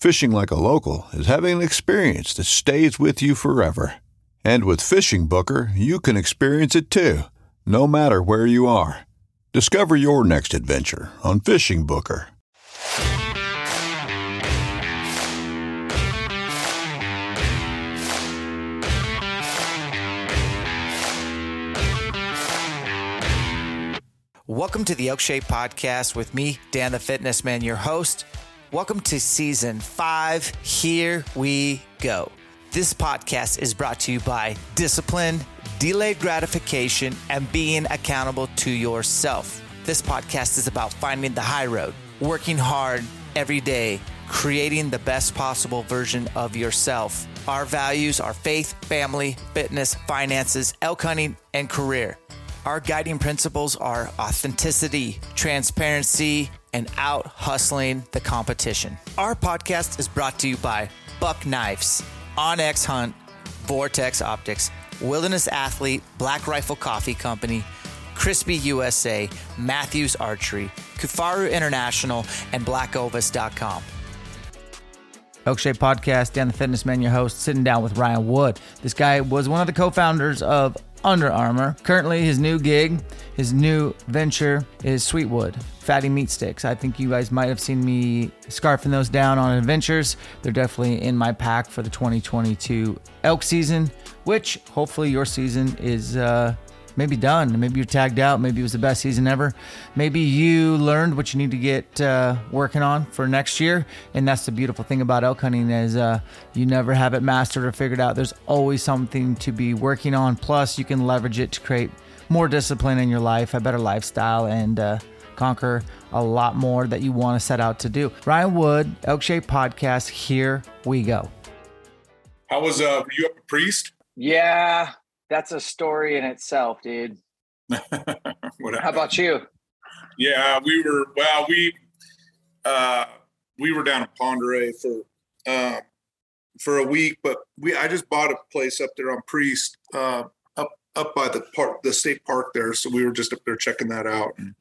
Fishing like a local is having an experience that stays with you forever. And with Fishing Booker, you can experience it too, no matter where you are. Discover your next adventure on Fishing Booker. Welcome to the Elk Shape Podcast with me, Dan the Fitness Man, your host. Welcome to season five. Here we go. This podcast is brought to you by discipline, delayed gratification, and being accountable to yourself. This podcast is about finding the high road, working hard every day, creating the best possible version of yourself. Our values are faith, family, fitness, finances, elk hunting, and career. Our guiding principles are authenticity, transparency, and out hustling the competition. Our podcast is brought to you by Buck Knives, OnX Hunt, Vortex Optics, Wilderness Athlete, Black Rifle Coffee Company, Crispi USA, Mathews Archery, Kifaru International, and BlackOvis.com. Elk Shape Podcast, Dan the Fitness Man, your host, sitting down with Ryan Wood. This guy was one of the co founders of under Armour. Currently, his new gig, his new venture is Sweetwood Fatty Meat Sticks. I think you guys might have seen me scarfing those down on adventures. They're definitely in my pack for the 2022 elk season, which hopefully your season is uh, maybe done. Maybe you're tagged out. Maybe it was the best season ever. Maybe you learned what you need to get uh, working on for next year. And that's the beautiful thing about elk hunting is uh, you never have it mastered or figured out. There's always something to be working on. Plus, you can leverage it to create more discipline in your life, a better lifestyle, and uh, conquer a lot more that you want to set out to do. Ryan Wood, Elk Shape Podcast. Here we go. How was uh? Were you up a priest? Yeah, that's a story in itself, dude. How about you? Yeah, we were. Well, we uh, we were down in Oreille for uh, for a week, but we I just bought a place up there on Priest, uh, up up by the park, the state park there. So we were just up there checking that out, and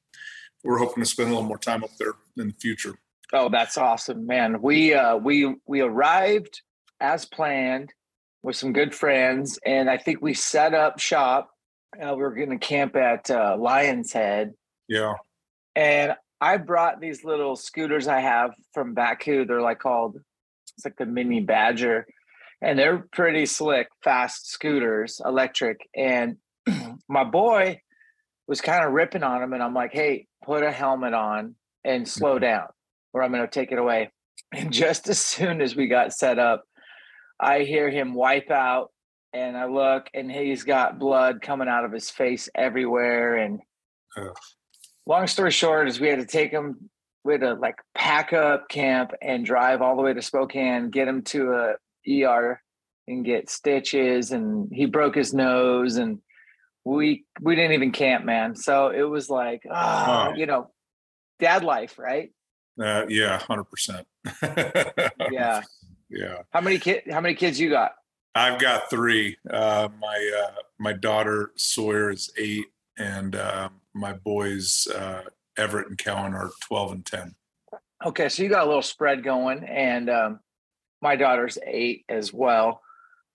we're hoping to spend a little more time up there in the future. Oh, that's awesome, man. We uh, we we arrived as planned with some good friends, and I think we set up shop. Uh, we were going to camp at uh, Lion's Head. Yeah. And I brought these little scooters I have from Baku. They're like called, it's like the mini Badger, and they're pretty slick, fast scooters, electric. And my boy was kind of ripping on them, and I'm like, hey, put a helmet on and slow mm-hmm. down, or I'm going to take it away. And just as soon as we got set up, I hear him wipe out and I look and he's got blood coming out of his face everywhere. And long story short is we had to take him, we had to like pack up camp and drive all the way to Spokane, get him to a ER and get stitches. And he broke his nose and we we didn't even camp man. So it was like oh, you know dad life right? Uh, yeah 100% yeah yeah. How many kid? How many kids you got? I've got three. Uh, my uh, my daughter Sawyer is eight, and uh, my boys uh, Everett and Kellen are twelve and ten. Okay, so you got a little spread going, and um, my daughter's eight as well.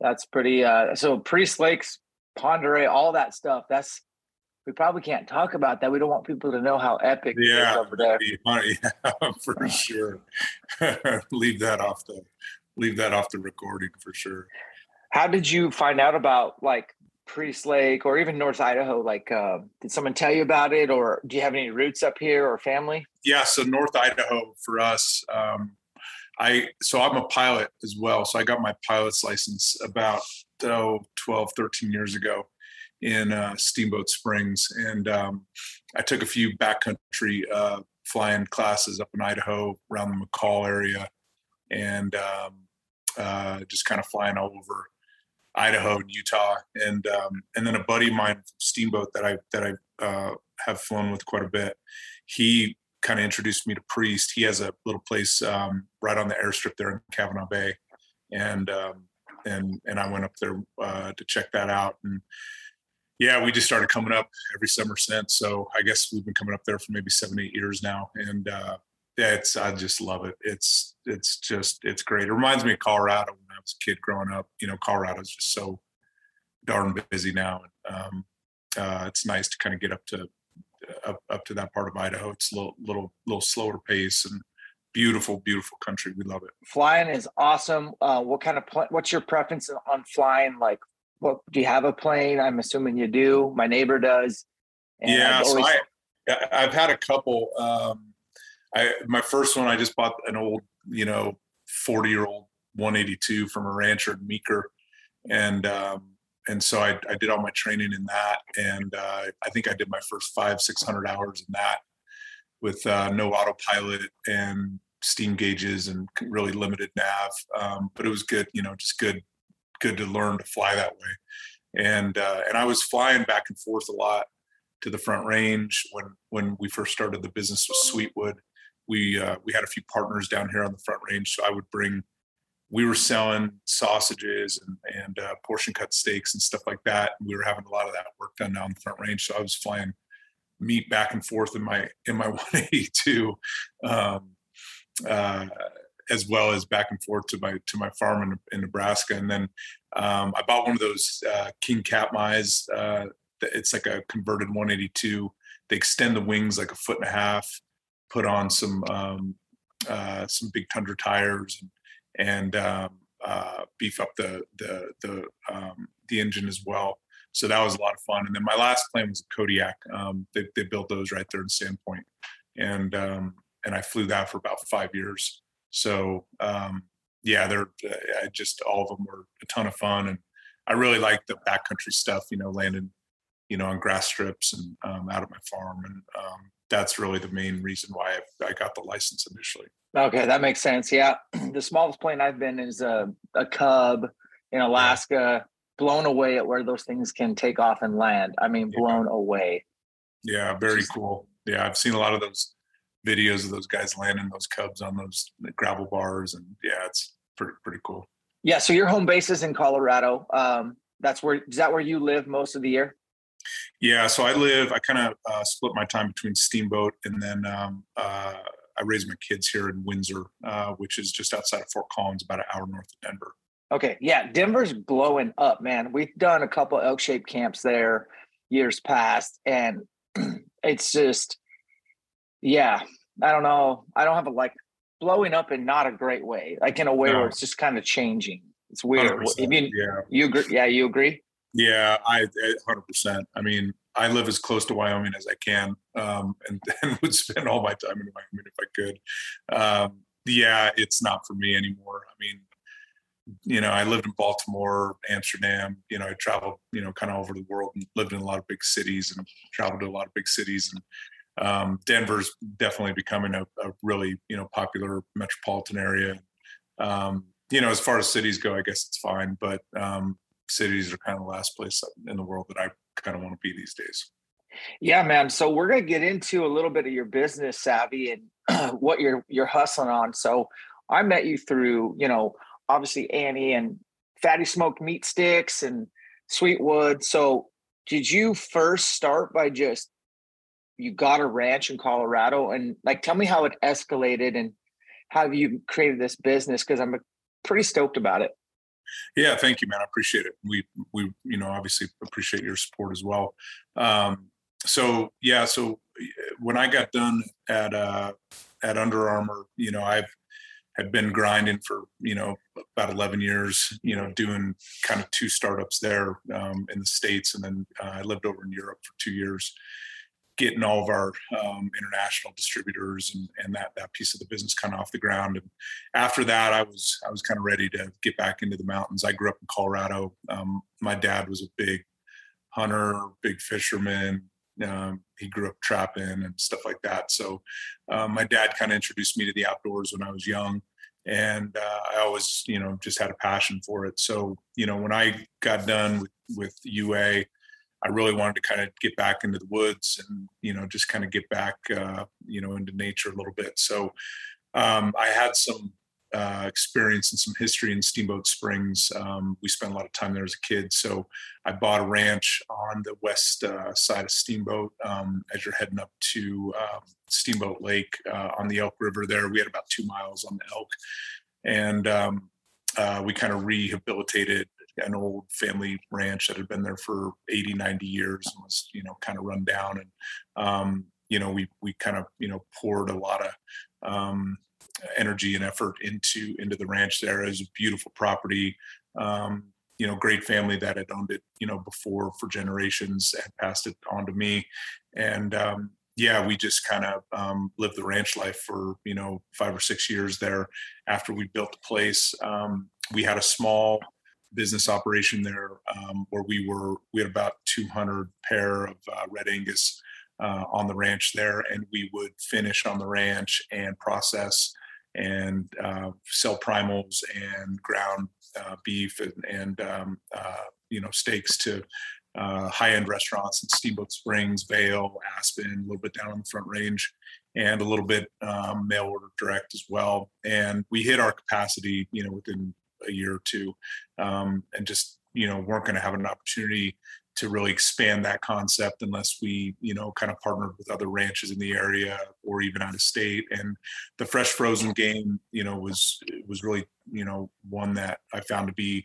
That's pretty. Uh, so Priest Lakes, Oreille, all that stuff. That's we probably can't talk about that. We don't want people to know how epic yeah, over there. Yeah, for sure. leave that off the leave that off the recording for sure. How did you find out about like Priest Lake or even North Idaho? Like, uh, did someone tell you about it, or do you have any roots up here or family? Yeah, so North Idaho for us. Um, I so I'm a pilot as well. So I got my pilot's license about oh, 12, 13 years ago in uh, Steamboat Springs, and um, I took a few backcountry uh, flying classes up in Idaho around the McCall area, and um, uh, just kind of flying all over Idaho and Utah, and um, and then a buddy of mine Steamboat that I that I uh, have flown with quite a bit. He kind of introduced me to Priest. He has a little place um, right on the airstrip there in Cavanaugh Bay, and um, and and I went up there uh, to check that out. And yeah, we just started coming up every summer since. So I guess we've been coming up there for maybe seven, eight years now, and uh, yeah, it's I just love it. It's it's just it's great. It reminds me of Colorado when I was a kid growing up. You know, Colorado's just so darn busy now. And, um, uh, it's nice to kind of get up to up, up to that part of Idaho. It's a little little little slower pace and beautiful, beautiful country. We love it. Flying is awesome. Uh, what kind of pl- what's your preference on flying? Like, what do you have a plane? I'm assuming you do. My neighbor does. yeah, I've always- so I I've had a couple. Um, I my first one I just bought an old you know 40 year old 182 from a rancher in Meeker, and um, and so I, I did all my training in that, and uh, I think I did my first five six hundred hours in that with uh, no autopilot and steam gauges and really limited nav. Um, but it was good, you know, just good good to learn to fly that way. And uh, and I was flying back and forth a lot to the Front Range when when we first started the business with Sweetwood. We uh, we had a few partners down here on the Front Range, so I would bring we were selling sausages and, and uh, portion cut steaks and stuff like that. We were having a lot of that work done down the front range. So I was flying meat back and forth in my in my 182, um, uh, as well as back and forth to my to my farm in, in Nebraska. And then um, I bought one of those uh, King Katmais. Uh, it's like a converted 182. They extend the wings like a foot and a half. Put on some um, uh, some big Tundra tires and and um, uh, beef up the the the um, the engine as well. So that was a lot of fun. And then my last plane was a Kodiak. Um, they, they built those right there in Sandpoint, and um, and I flew that for about five years. So um, yeah, they're just all of them were a ton of fun, and I really like the backcountry stuff. You know, landing you know on grass strips and um, out of my farm, and that's really the main reason why I, I got the license initially. Okay, that makes sense. Yeah, the smallest plane I've been is a a Cub in Alaska, blown away at where those things can take off and land. I mean, blown yeah. away. Yeah, very cool. Yeah, I've seen a lot of those videos of those guys landing those Cubs on those gravel bars, and yeah, it's pretty pretty cool. Yeah, so your home base is in Colorado. Um, that's where is that where you live most of the year? Yeah, so I live. I kind of uh, split my time between Steamboat and then um, uh, I raise my kids here in Windsor, uh, which is just outside of Fort Collins, about an hour north of Denver. Okay, yeah, Denver's blowing up, man. We've done a couple elk shaped camps there years past, and it's just, yeah, I don't know. I don't have a like blowing up in not a great way, like in a way no. where it's just kind of changing. It's weird. You, yeah. you agree? Yeah, you agree? Yeah, I 100%. I mean, I live as close to Wyoming as I can, um, and, would spend all my time in Wyoming if I could. Um, yeah, it's not for me anymore. I mean, you know, I lived in Baltimore, Amsterdam. You know, I traveled, you know, kind of over the world and lived in a lot of big cities and traveled to a lot of big cities. And um, Denver's definitely becoming a, a, really, you know, popular metropolitan area. Um, you know, as far as cities go, I guess it's fine, but um, cities are kind of the last place in the world that I kind of want to be these days. Yeah, man. So we're gonna get into a little bit of your business savvy and what you're you're hustling on. So I met you through, you know, obviously Annie and fatty smoked meat sticks and sweet wood. So did you first start by just you got a ranch in Colorado and like tell me how it escalated and how you created this business because I'm pretty stoked about it. Yeah, thank you, man. I appreciate it. We we you know obviously appreciate your support as well. Um, so yeah, so when I got done at uh, at Under Armour, you know I've had been grinding for you know about 11 years you know doing kind of two startups there um, in the states and then uh, i lived over in europe for two years getting all of our um, international distributors and, and that that piece of the business kind of off the ground. And after that i was i was kind of ready to get back into the mountains. I grew up in colorado. Um, my dad was a big hunter big fisherman. Um, he grew up trapping and stuff like that. So um, my dad kind of introduced me to the outdoors when I was young, and uh, I always, you know, just had a passion for it. So you know, when I got done with, with UA, I really wanted to kind of get back into the woods and you know just kind of get back, uh, you know, into nature a little bit. So um, I had some uh, experience and some history in Steamboat Springs. Um, we spent a lot of time there as a kid. So I bought a ranch on the west uh, side of Steamboat um, as you're heading up to um, Steamboat Lake uh, on the Elk River there. We had about two miles on the Elk. And um, uh, we kind of rehabilitated an old family ranch that had been there for 80, 90 years and was, you know, kind of run down. And, um, you know, we, we kind of, you know, poured a lot of, um, energy and effort into into the ranch there is a beautiful property. Um, you know, great family that had owned it, you know, before for generations and passed it on to me. And um, yeah, we just kind of um, lived the ranch life for you know five or six years there. After we built the place, um, we had a small business operation there um, where we were we had about 200 pair of uh, red Angus uh, on the ranch there, and we would finish on the ranch and process and uh, sell primals and ground uh, beef and, and um, uh, you know steaks to uh, high-end restaurants in Steamboat Springs, Vail Aspen, a little bit down on the Front Range, and a little bit um, mail order direct as well. And we hit our capacity, you know, within a year or two, um, and just you know weren't going to have an opportunity to really expand that concept unless we you know kind of partnered with other ranches in the area or even out of state. And the fresh frozen game you know was was really you know one that i found to be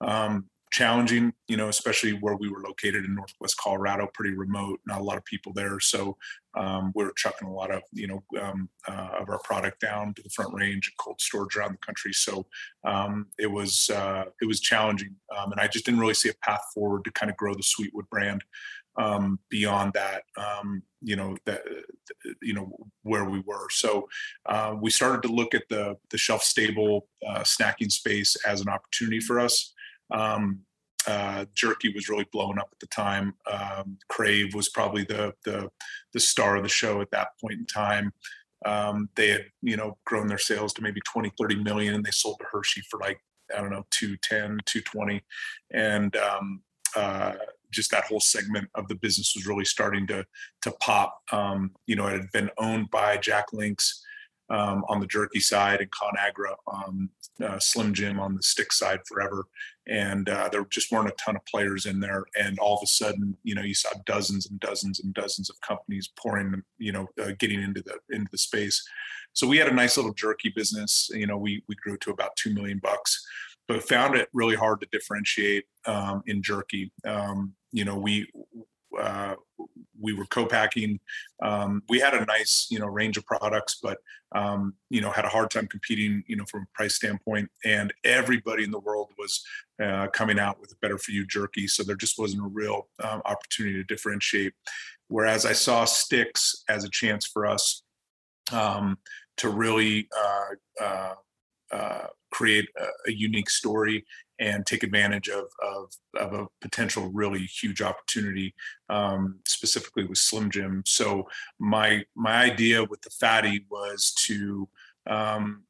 um, challenging, you know, especially where we were located in Northwest Colorado, pretty remote, not a lot of people there. So um, we are chucking a lot of, you know, um, uh, of our product down to the front range and cold storage around the country. So um, it was uh, it was challenging, um, and I just didn't really see a path forward to kind of grow the Sweetwood brand um, beyond that. Um, you know that you know where we were. So uh, we started to look at the the shelf stable uh, snacking space as an opportunity for us. Um, uh, jerky was really blowing up at the time. Um, Krave was probably the, the, the star of the show at that point in time. Um, they had you know grown their sales to maybe 20 30 million and they sold to hershey for like i don't know 210 220 and um, uh, just that whole segment of the business was really starting to to pop um, you know it had been owned by jack links um, on the jerky side and Conagra, um, uh, Slim Jim on the stick side forever. And uh, there just weren't a ton of players in there. And all of a sudden, you know, you saw dozens and dozens and dozens of companies pouring, you know, uh, getting into the into the space. So we had a nice little jerky business. You know, we we grew to about two million bucks, but found it really hard to differentiate um, in jerky. Um, you know, we uh, we were co-packing. Um, we had a nice, you know, range of products, but um, you know, had a hard time competing, you know, from a price standpoint. And everybody in the world was uh, coming out with a better for you jerky, so there just wasn't a real um, opportunity to differentiate. Whereas I saw sticks as a chance for us um, to really uh, uh, uh create a, a unique story and take advantage of, of, of a potential really huge opportunity, um, specifically with Slim Jim. So my my idea with the fatty was to um,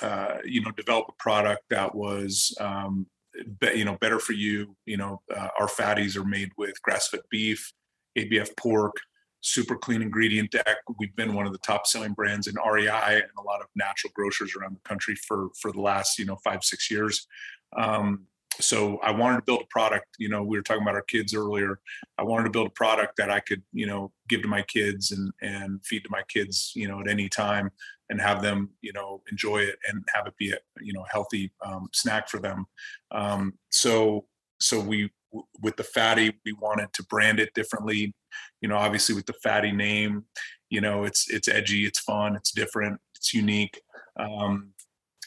uh, you know develop a product that was um, be, you know better for you. You know uh, our fatties are made with grass fed beef, ABF pork, super clean ingredient deck. We've been one of the top selling brands in REI and a lot of natural grocers around the country for for the last you know five six years. Um, so I wanted to build a product. You know, we were talking about our kids earlier. I wanted to build a product that I could, you know, give to my kids and and feed to my kids, you know, at any time, and have them, you know, enjoy it and have it be a, you know, healthy um, snack for them. Um, so so we with the fatty, we wanted to brand it differently. You know, obviously with the fatty name, you know, it's it's edgy, it's fun, it's different, it's unique. Um,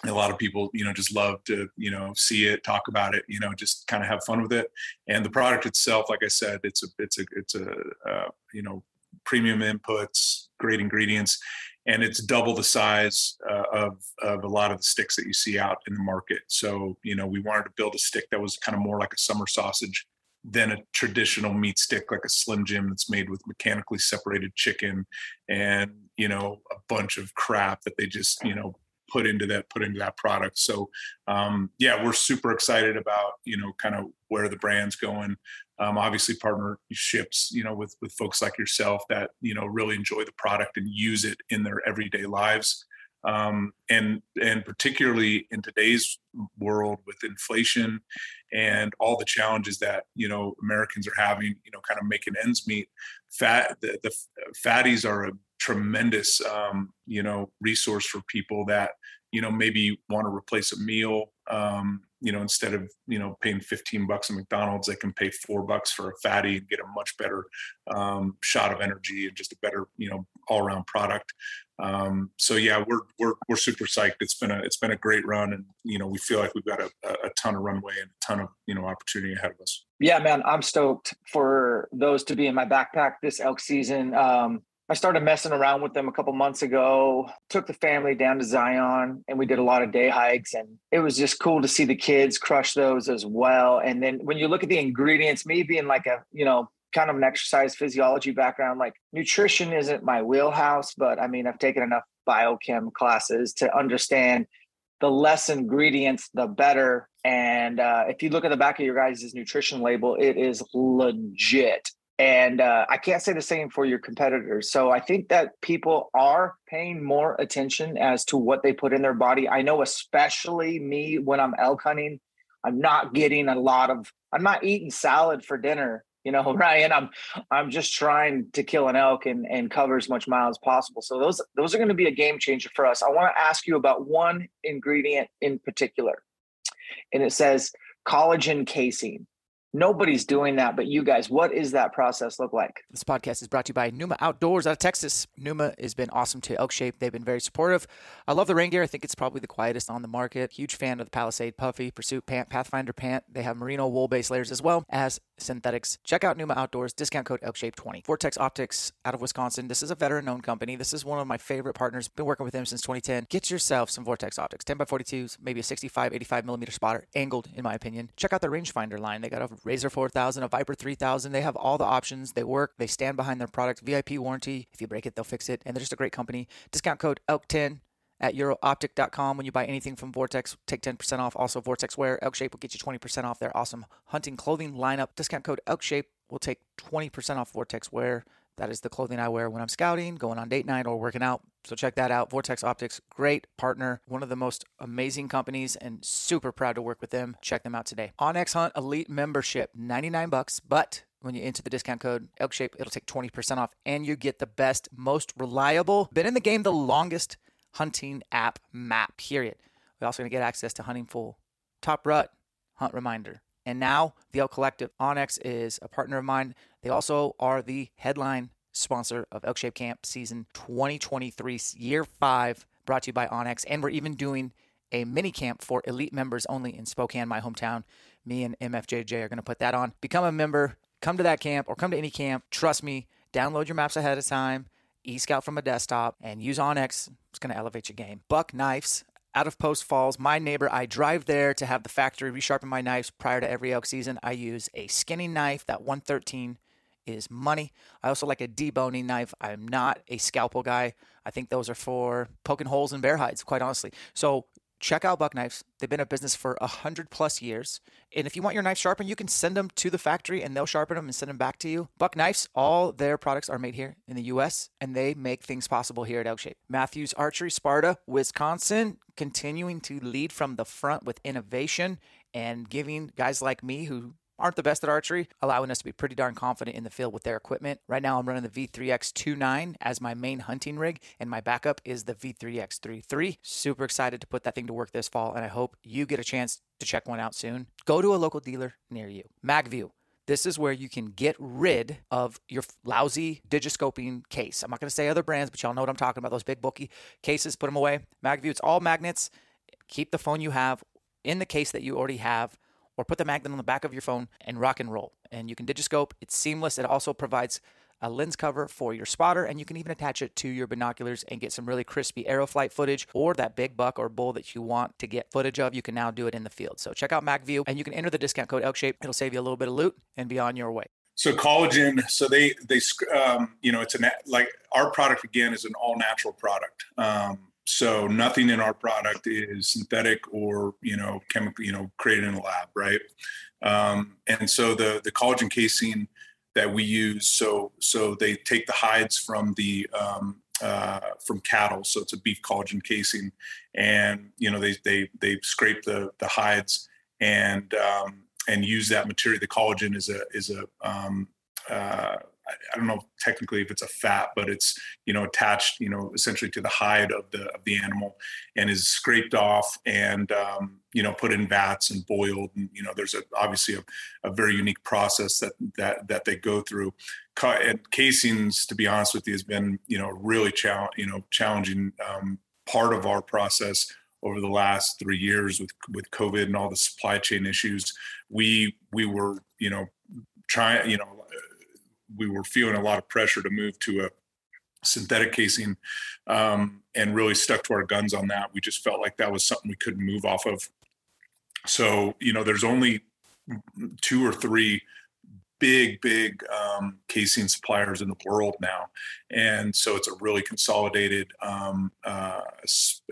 a lot of people you know just love to you know see it talk about it you know just kind of have fun with it and the product itself like i said it's a it's a it's a uh, you know premium inputs great ingredients and it's double the size uh, of of a lot of the sticks that you see out in the market. So you know we wanted to build a stick that was kind of more like a summer sausage than a traditional meat stick like a slim jim that's made with mechanically separated chicken and you know a bunch of crap that they just you know put into that put into that product so um, yeah we're super excited about you know kind of where the brand's going um, obviously partnerships you know with with folks like yourself that you know really enjoy the product and use it in their everyday lives um, and and particularly in today's world with inflation and all the challenges that you know Americans are having, you know, kind of making ends meet. Fat the, the fatties are a tremendous um, you know resource for people that you know maybe want to replace a meal um, you know instead of you know paying 15 bucks at mcdonald's they can pay four bucks for a fatty and get a much better um, shot of energy and just a better you know all around product. Um, so yeah we're, we're we're super psyched. It's been a it's been a great run and you know we feel like we've got a, a ton of runway and a ton of you know opportunity ahead of us. Yeah man i'm stoked for those to be in my backpack this elk season. Um, I started messing around with them a couple months ago. Took the family down to Zion and we did a lot of day hikes and it was just cool to see the kids crush those as well. And then when you look at the ingredients, me being like a, you know, kind of an exercise physiology background, like nutrition isn't my wheelhouse, but I mean, I've taken enough biochem classes to understand the less ingredients, the better. And uh, if you look at the back of your guys' nutrition label, it is legit. And uh, I can't say the same for your competitors. So I think that people are paying more attention as to what they put in their body. I know, especially me when I'm elk hunting, I'm not getting a lot of, I'm not eating salad for dinner. You know, Ryan, I'm I'm just trying to kill an elk and, and cover as much mile as possible. So those those are going to be a game changer for us. I want to ask you about one ingredient in particular. And it says collagen casing. Nobody's doing that, but you guys, what is that process look like? This podcast is brought to you by Numa Outdoors out of Texas. Numa has been awesome to Elk Shape. They've been very supportive. I love the rain gear. I think it's probably the quietest on the market. Huge fan of the Palisade Puffy, Pursuit Pant, Pathfinder Pant. They have merino wool base layers as well as synthetics. Check out Numa Outdoors, discount code ElkShape20. Vortex Optics out of Wisconsin. This is a veteran owned company. This is one of my favorite partners. Been working with them since 2010. Get yourself some Vortex Optics, 10 by 42s, maybe a 65, 85 millimeter spotter, angled in my opinion. Check out the rangefinder line. They got a Razor 4000 a Viper 3000. They have all the options. They work. They stand behind their product. VIP warranty. If you break it, they'll fix it. And they're just a great company. Discount code ELK10 at eurooptic.com when you buy anything from Vortex. Take 10% off. Also, Vortex Wear. Elk Shape will get you 20% off their awesome hunting clothing lineup. Discount code Elk Shape will take 20% off Vortex Wear. That is the clothing I wear when I'm scouting, going on date night, or working out. So check that out. Vortex Optics, great partner, one of the most amazing companies, and super proud to work with them. Check them out today. onX Hunt Elite membership, 99 bucks, but when you enter the discount code ElkShape, it'll take 20% off, and you get the best, most reliable, been in the game the longest hunting app map. Period. We're also going to get access to Hunting Full, Top Rut, Hunt Reminder, and now the Elk Collective. onX is a partner of mine. They also are the headline sponsor of Elk Shape Camp season 2023, year five, brought to you by onX. And we're even doing a mini camp for elite members only in Spokane, my hometown. Me and MFJJ are going to put that on. Become a member, come to that camp or come to any camp. Trust me, download your maps ahead of time, e scout from a desktop, and use onX. It's going to elevate your game. Buck Knives out of Post Falls, my neighbor. I drive there to have the factory resharpen my knives prior to every elk season. I use a skinning knife, that 113 is money. I also like a deboning knife. I'm not a scalpel guy. I think those are for poking holes in bear hides, quite honestly. So check out Buck Knives. They've been a business for a hundred plus years. And if you want your knife sharpened, you can send them to the factory and they'll sharpen them and send them back to you. Buck Knives, all their products are made here in the US and they make things possible here at Elk Shape. Mathews Archery, Sparta, Wisconsin, continuing to lead from the front with innovation and giving guys like me who aren't the best at archery, allowing us to be pretty darn confident in the field with their equipment. Right now, I'm running the V3X29 as my main hunting rig, and my backup is the V3X33. Super excited to put that thing to work this fall, and I hope you get a chance to check one out soon. Go to a local dealer near you. MagView. This is where you can get rid of your lousy digiscoping case. I'm not going to say other brands, but y'all know what I'm talking about. Those big bulky cases, put them away. MagView, it's all magnets. Keep the phone you have in the case that you already have or put the magnet on the back of your phone and rock and roll. And you can digiscope. It's seamless. It also provides a lens cover for your spotter, and you can even attach it to your binoculars and get some really crispy aeroflight footage or that big buck or bull that you want to get footage of. You can now do it in the field. So check out MagView, and you can enter the discount code ElkShape. It'll save you a little bit of loot and be on your way. So collagen, so they they um, you know it's a like our product again is an all natural product. Um, so nothing in our product is synthetic or you know chemical, you know, created in a lab, right? Um, and so the the collagen casing that we use, so so they take the hides from the um, uh, from cattle, so it's a beef collagen casing, and you know they they they scrape the the hides and um, and use that material. The collagen is a is a um, uh, I don't know technically if it's a fat, but it's you know attached you know essentially to the hide of the of the animal, and is scraped off and um, you know put in vats and boiled. And you know there's a obviously a, a very unique process that that that they go through. And casings, to be honest with you, has been you know really challenge you know challenging um, part of our process over the last three years with with COVID and all the supply chain issues. We we were you know trying you know we were feeling a lot of pressure to move to a synthetic casing um, and really stuck to our guns on that. We just felt like that was something we couldn't move off of. So, you know, there's only two or three big, big um, casing suppliers in the world now. And so it's a really consolidated, um, uh,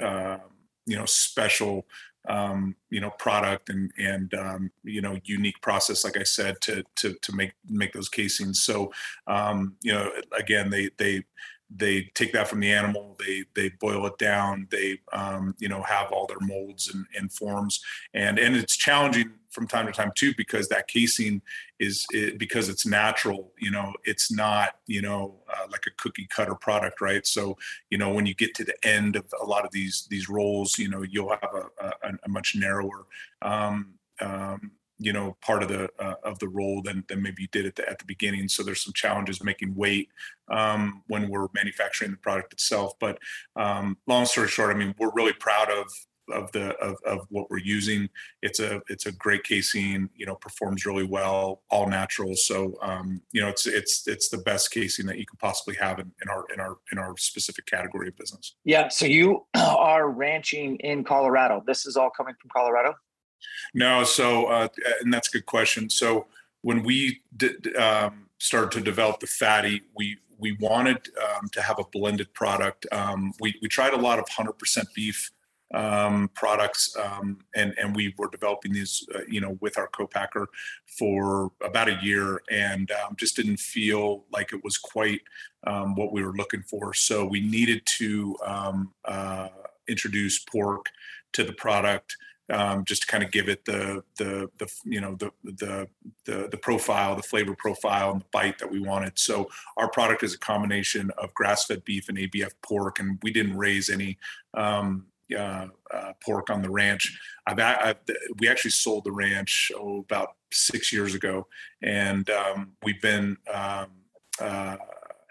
uh, you know, special um, you know product and and um, you know unique process like i said to to to make make those casings. So um, you know again they they they take that from the animal they they boil it down they um, you know have all their molds and, and forms. And and it's challenging from time to time too because that casing is it, because it's natural you know it's not you know uh, like a cookie cutter product right? So you know when you get to the end of a lot of these these rolls you know you'll have a, a, a much narrower um, um, you know part of the uh, of the role than, than maybe you did at the at the beginning. So there's some challenges making weight um, when we're manufacturing the product itself. But um, long story short i mean we're really proud of of the of, of what we're using. It's a it's a great casing you know performs really well all natural. So um, you know it's it's it's the best casing that you could possibly have in, in our in our in our specific category of business. Yeah so you are ranching in colorado. This is all coming from colorado no so uh, and that's a good question so when we did um, started to develop the fatty we we wanted um, to have a blended product um, we, we tried a lot of 100% beef um, products, um, and and we were developing these, uh, you know, with our co-packer for about a year, and um, just didn't feel like it was quite what we were looking for. So we needed to uh, introduce pork to the product. Um, just to kind of give it the the the you know the the the the profile, the flavor profile, and the bite that we wanted. So our product is a combination of grass-fed beef and ABF pork, and we didn't raise any um, uh, uh, pork on the ranch. I've, I've, we actually sold the ranch oh, about six years ago, and um, we've been um, uh,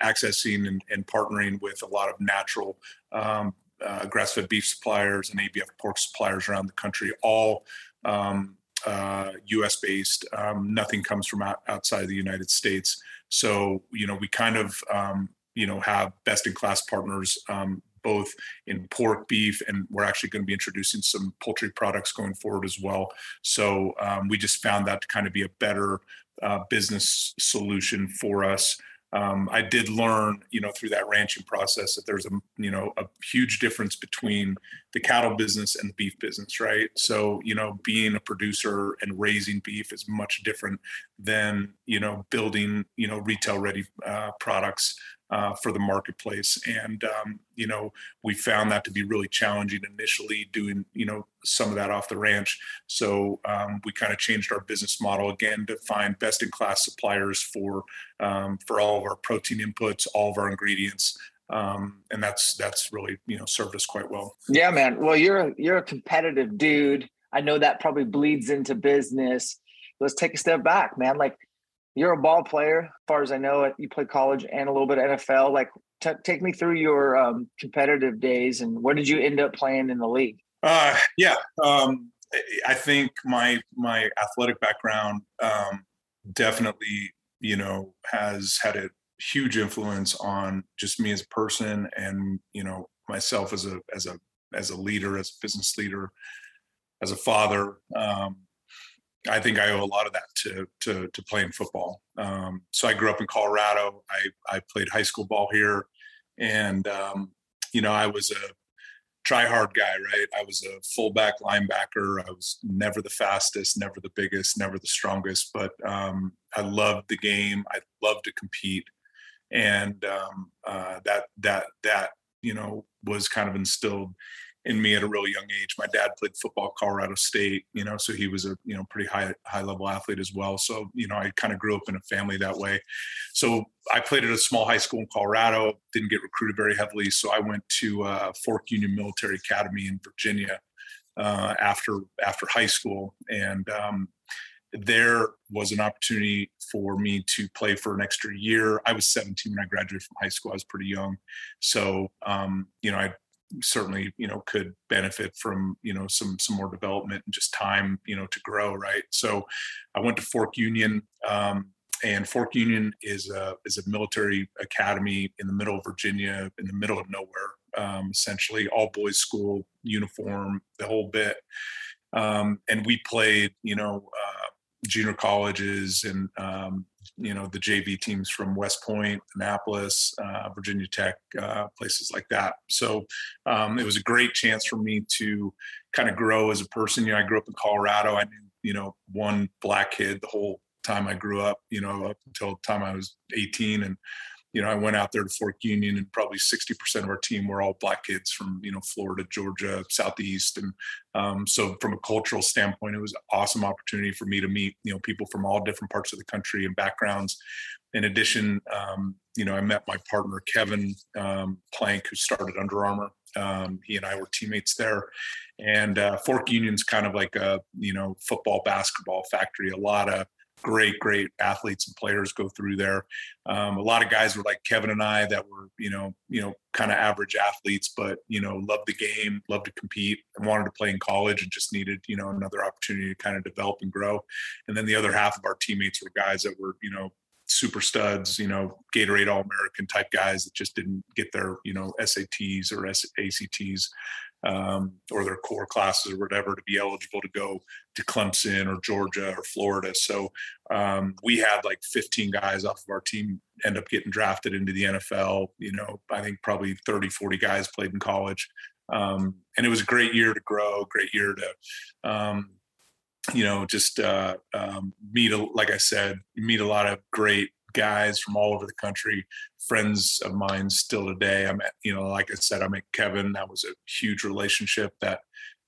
accessing and, and, partnering with a lot of natural um, uh, grass-fed beef suppliers and ABF pork suppliers around the country, all um, U.S. Uh, based. Um, nothing comes from out, outside of the United States. So you know we kind of um, you know have best-in-class partners um, both in pork, beef, and we're actually going to be introducing some poultry products going forward as well. So um, we just found that to kind of be a better uh, business solution for us. Um, I did learn, you know, through that ranching process that there's a, you know, a huge difference between the cattle business and the beef business, right? So, you know, being a producer and raising beef is much different than, you know, building, you know, retail ready uh, products uh, for the marketplace. And, um, you know, we found that to be really challenging initially doing, you know, some of that off the ranch. So um, we kind of changed our business model again to find best in class suppliers for, um, for all of our protein inputs, all of our ingredients. Um, and that's, that's really, you know, served us quite well. Yeah, man. Well, you're, a, you're a competitive dude. I know that probably bleeds into business. Let's take a step back, man. Like you're a ball player, as far as I know. You played college and a little bit of NFL. Like, t- take me through your um, competitive days and where did you end up playing in the league? Uh, yeah, um, I think my my athletic background um, definitely, you know, has had a huge influence on just me as a person and you know myself as a as a as a leader, as a business leader, as a father. Um, I think I owe a lot of that to to, to playing football. Um, so I grew up in Colorado. I I played high school ball here, and um, you know I was a try hard guy, right? I was a fullback linebacker. I was never the fastest, never the biggest, never the strongest, but um, I loved the game. I loved to compete, and um, uh, that that that you know was kind of instilled in me at a really young age. My dad played football Colorado State, you know, so he was a you know pretty high high level athlete as well. So you know, I kind of grew up in a family that way. So I played at a small high school in Colorado. Didn't get recruited very heavily, so I went to uh, Fork Union Military Academy in Virginia uh, after after high school, and um, there was an opportunity for me to play for an extra year. I was 17 when I graduated from high school. I was pretty young, so um, you know I certainly you know could benefit from you know some some more development and just time you know to grow right? So i went to fork union um, and fork union is a is a military academy in the middle of virginia in the middle of nowhere um, essentially all boys school uniform the whole bit. Um, and we played you know uh, junior colleges and um, you know the JV teams from West Point, Annapolis, uh, Virginia Tech, uh, places like that. So um, it was a great chance for me to kind of grow as a person. You know, I grew up in Colorado. I knew you know one black kid the whole time I grew up. You know, up until the time I was 18, and you know, I went out there to Fork Union and probably 60% of our team were all black kids from, you know, Florida, Georgia, Southeast. And um, so from a cultural standpoint, it was an awesome opportunity for me to meet, you know, people from all different parts of the country and backgrounds. In addition, um, you know, I met my partner, Kevin um, Plank, who started Under Armour. Um, he and I were teammates there. And uh, Fork Union's kind of like a, you know, football, basketball factory. A lot of great, great athletes and players go through there. Um, a lot of guys were like Kevin and I that were, you know, you know, kind of average athletes, but you know, loved the game, loved to compete, and wanted to play in college, and just needed, you know, another opportunity to kind of develop and grow. And then the other half of our teammates were guys that were, you know, super studs, you know, Gatorade All American type guys that just didn't get their, you know, SATs or ACTs um, or their core classes or whatever to be eligible to go to Clemson or Georgia or Florida. So um, we had like 15 guys off of our team end up getting drafted into the NFL. You know, I think probably 30, 40 guys played in college. Um, and it was a great year to grow, great year to, um, you know, just uh, um, meet, a, like I said, meet a lot of great guys from all over the country, friends of mine still today. I met, you know, like I said, I met Kevin. That was a huge relationship that,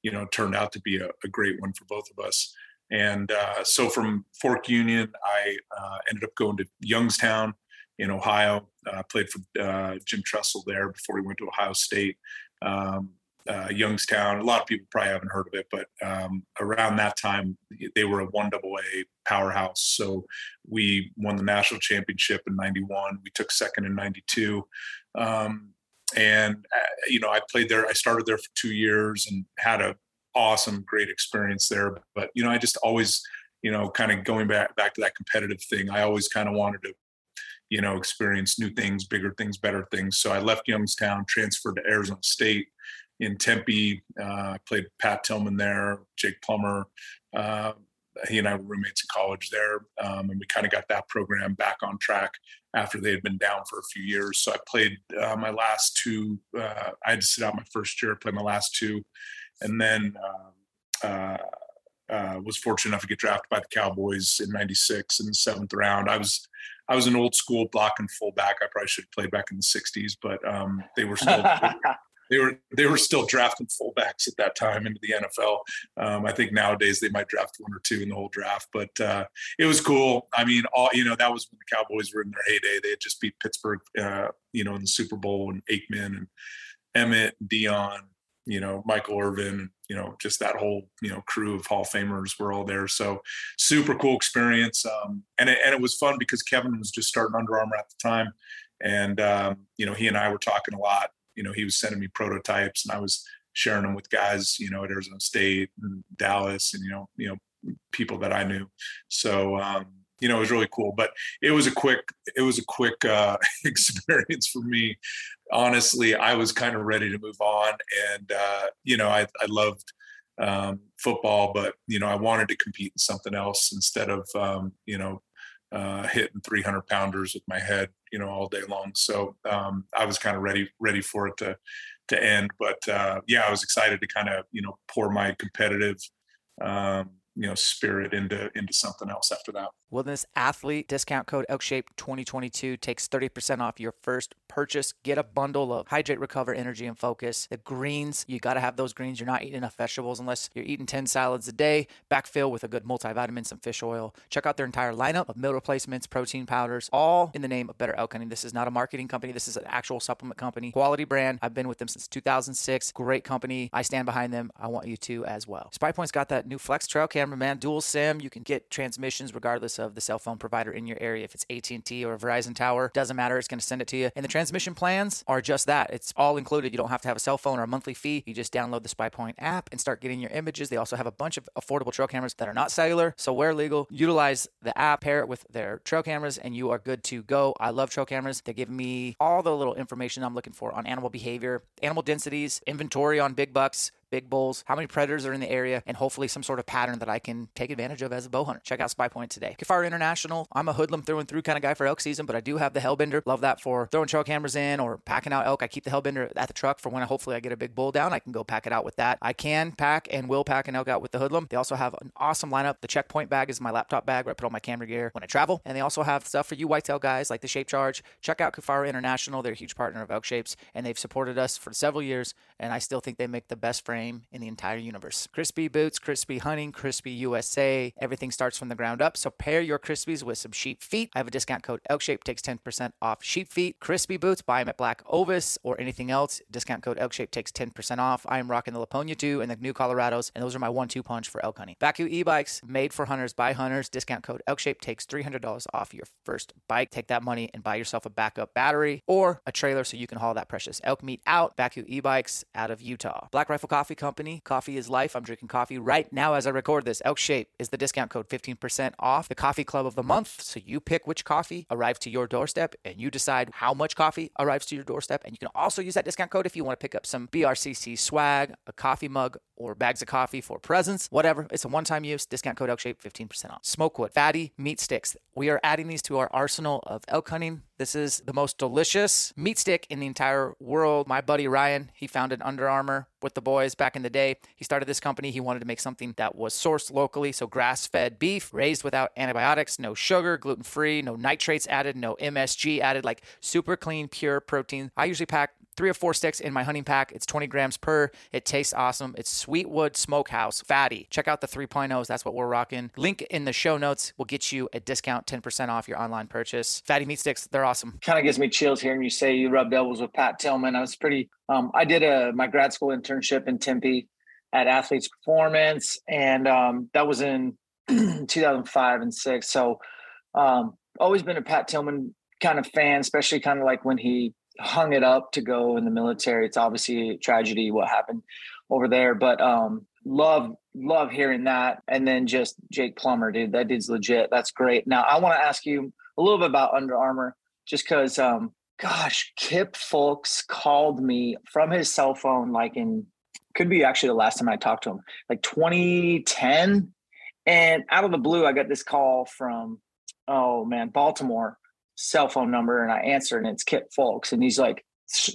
you know, turned out to be a, a great one for both of us. And uh, so from Fork Union, I uh, ended up going to Youngstown in Ohio. I uh, played for uh, Jim Tressel there before he went to Ohio State. Um, uh, Youngstown. A lot of people probably haven't heard of it, but um, around that time, they were a one double A powerhouse. So we won the national championship in '91. We took second in '92, um, and uh, you know I played there. I started there for two years and had a awesome, great experience there. But you know, I just always, you know, kind of going back back to that competitive thing. I always kind of wanted to you know, experience new things, bigger things, better things. So I left Youngstown, transferred to Arizona State, in Tempe. Uh, I played Pat Tillman there, Jake Plummer. Uh, he and I were roommates in college there, um, and we kind of got that program back on track after they had been down for a few years. So I played uh, my last two. Uh, I had to sit out my first year, play my last two, and then um, uh, uh, was fortunate enough to get drafted by the Cowboys in '96 in the seventh round. I was I was an old school blocking fullback. I probably should have played back in the '60s, but um, they were still they were they were still drafting fullbacks at that time into the NFL. Um, I think nowadays they might draft one or two in the whole draft, but uh, it was cool. I mean, all you know, that was when the Cowboys were in their heyday. They had just beat Pittsburgh, uh, you know, in the Super Bowl, and Aikman and Emmitt, Deion, you know, Michael Irvin, you know, just that whole you know crew of Hall of Famers were all there. So super cool experience, um, and it, and it was fun because Kevin was just starting Under Armour at the time, and um, you know he and I were talking a lot. You know, he was sending me prototypes, and I was sharing them with guys, you know, at Arizona State and Dallas, and you know, you know, people that I knew. So. Um, you know, it was really cool, but it was a quick, it was a quick uh, experience for me honestly, I was kind of ready to move on. And, uh, you know, I, I loved um, football, but, you know, I wanted to compete in something else instead of, um, you know, uh, hitting 300 pounders with my head, you know, all day long. So um, I was kind of ready, ready for it to, to end. But uh, yeah, I was excited to kind of, you know, pour my competitive, um, you know spirit into into something else after that. Wilderness athlete discount code elkshape 2022 takes 30% off your first purchase. Get a bundle of hydrate recover energy and focus. The greens you got to have those greens. You're not eating enough vegetables unless you're eating 10 salads a day. Backfill with a good multivitamin some fish oil. Check out their entire lineup of meal replacements protein powders all in the name of better elk hunting this is not a marketing company. This is an actual supplement company. Quality brand. I've been with them since 2006 great company. I stand behind them. I want you to as well. Spy point's got that new flex trail camera cameraman, dual SIM. You can get transmissions regardless of the cell phone provider in your area. If it's AT&T or Verizon Tower, doesn't matter. It's going to send it to you. And the transmission plans are just that. It's all included. You don't have to have a cell phone or a monthly fee. You just download the SpyPoint app and start getting your images. They also have a bunch of affordable trail cameras that are not cellular. So where legal, utilize the app, pair it with their trail cameras, and you are good to go. I love trail cameras. They give me all the little information I'm looking for on animal behavior, animal densities, inventory on big bucks, big bulls, how many predators are in the area, and hopefully some sort of pattern that I can take advantage of as a bow hunter. Check out Spy Point today. Kifaru International, I'm a hoodlum through and through kind of guy for elk season, but I do have the Hellbender. Love that for throwing trail cameras in or packing out elk. I keep the Hellbender at the truck for when I hopefully I get a big bull down. I can go pack it out with that. I can pack and will pack an elk out with the hoodlum. They also have an awesome lineup. The checkpoint bag is my laptop bag where I put all my camera gear when I travel. And they also have stuff for you whitetail guys like the Shape Charge. Check out Kifaru International. They're a huge partner of Elk Shapes and they've supported us for several years. And I still think they make the best frame in the entire universe. Crispi boots, Crispi hunting, Crispi USA. Everything starts from the ground up. So pair your Crispis with some sheep feet. I have a discount code ElkShape takes 10% off sheep feet. Crispi boots, buy them at Black Ovis or anything else. Discount code ElkShape takes 10% off. I am rocking the Laponia 2 and the new Colorados, and those are my one-two punch for elk hunting. Bakcou e-bikes, made for hunters by hunters. Discount code ElkShape takes $300 off your first bike. Take that money and buy yourself a backup battery or a trailer so you can haul that precious elk meat out. Bakcou e-bikes out of Utah. Black Rifle Coffee Company. Coffee is life. I'm drinking coffee right now as I record this. Elk Shape is the discount code 15% off the coffee club of the month. So you pick which coffee arrives to your doorstep and you decide how much coffee arrives to your doorstep. And you can also use that discount code if you want to pick up some BRCC swag, a coffee mug, or bags of coffee for presents, whatever. It's a one time use. Discount code ElkShape 15% off. Smokewood, fatty meat sticks. We are adding these to our arsenal of elk hunting. This is the most delicious meat stick in the entire world. My buddy Ryan, he founded Under Armour with the boys back in the day. He started this company. He wanted to make something that was sourced locally, so grass fed beef, raised without antibiotics, no sugar, gluten free, no nitrates added, no MSG added, like super clean, pure protein. I usually pack three or four sticks in my hunting pack. It's 20 grams per. It tastes awesome. It's Sweetwood Smokehouse, fatty. Check out the 3.0s. That's what we're rocking. Link in the show notes will get you a discount 10% off your online purchase. Fatty meat sticks, they're awesome. Kind of gives me chills hearing you say you rubbed elbows with Pat Tillman. I was pretty, um, I did a my grad school internship in Tempe at Athletes Performance, and um, that was in 2005 and six. So, um, always been a Pat Tillman kind of fan, especially kind of like when he hung it up to go in the military. It's obviously a tragedy what happened over there, but um, love love hearing that. And then just Jake Plummer, dude, that dude's legit. That's great. Now I want to ask you a little bit about Under Armour, just because, um, gosh, Kip Fulks called me from his cell phone, like in could be actually the last time I talked to him, like 2010. And out of the blue, I got this call from, oh man, Baltimore cell phone number and I answer and it's Kip Fulks and he's like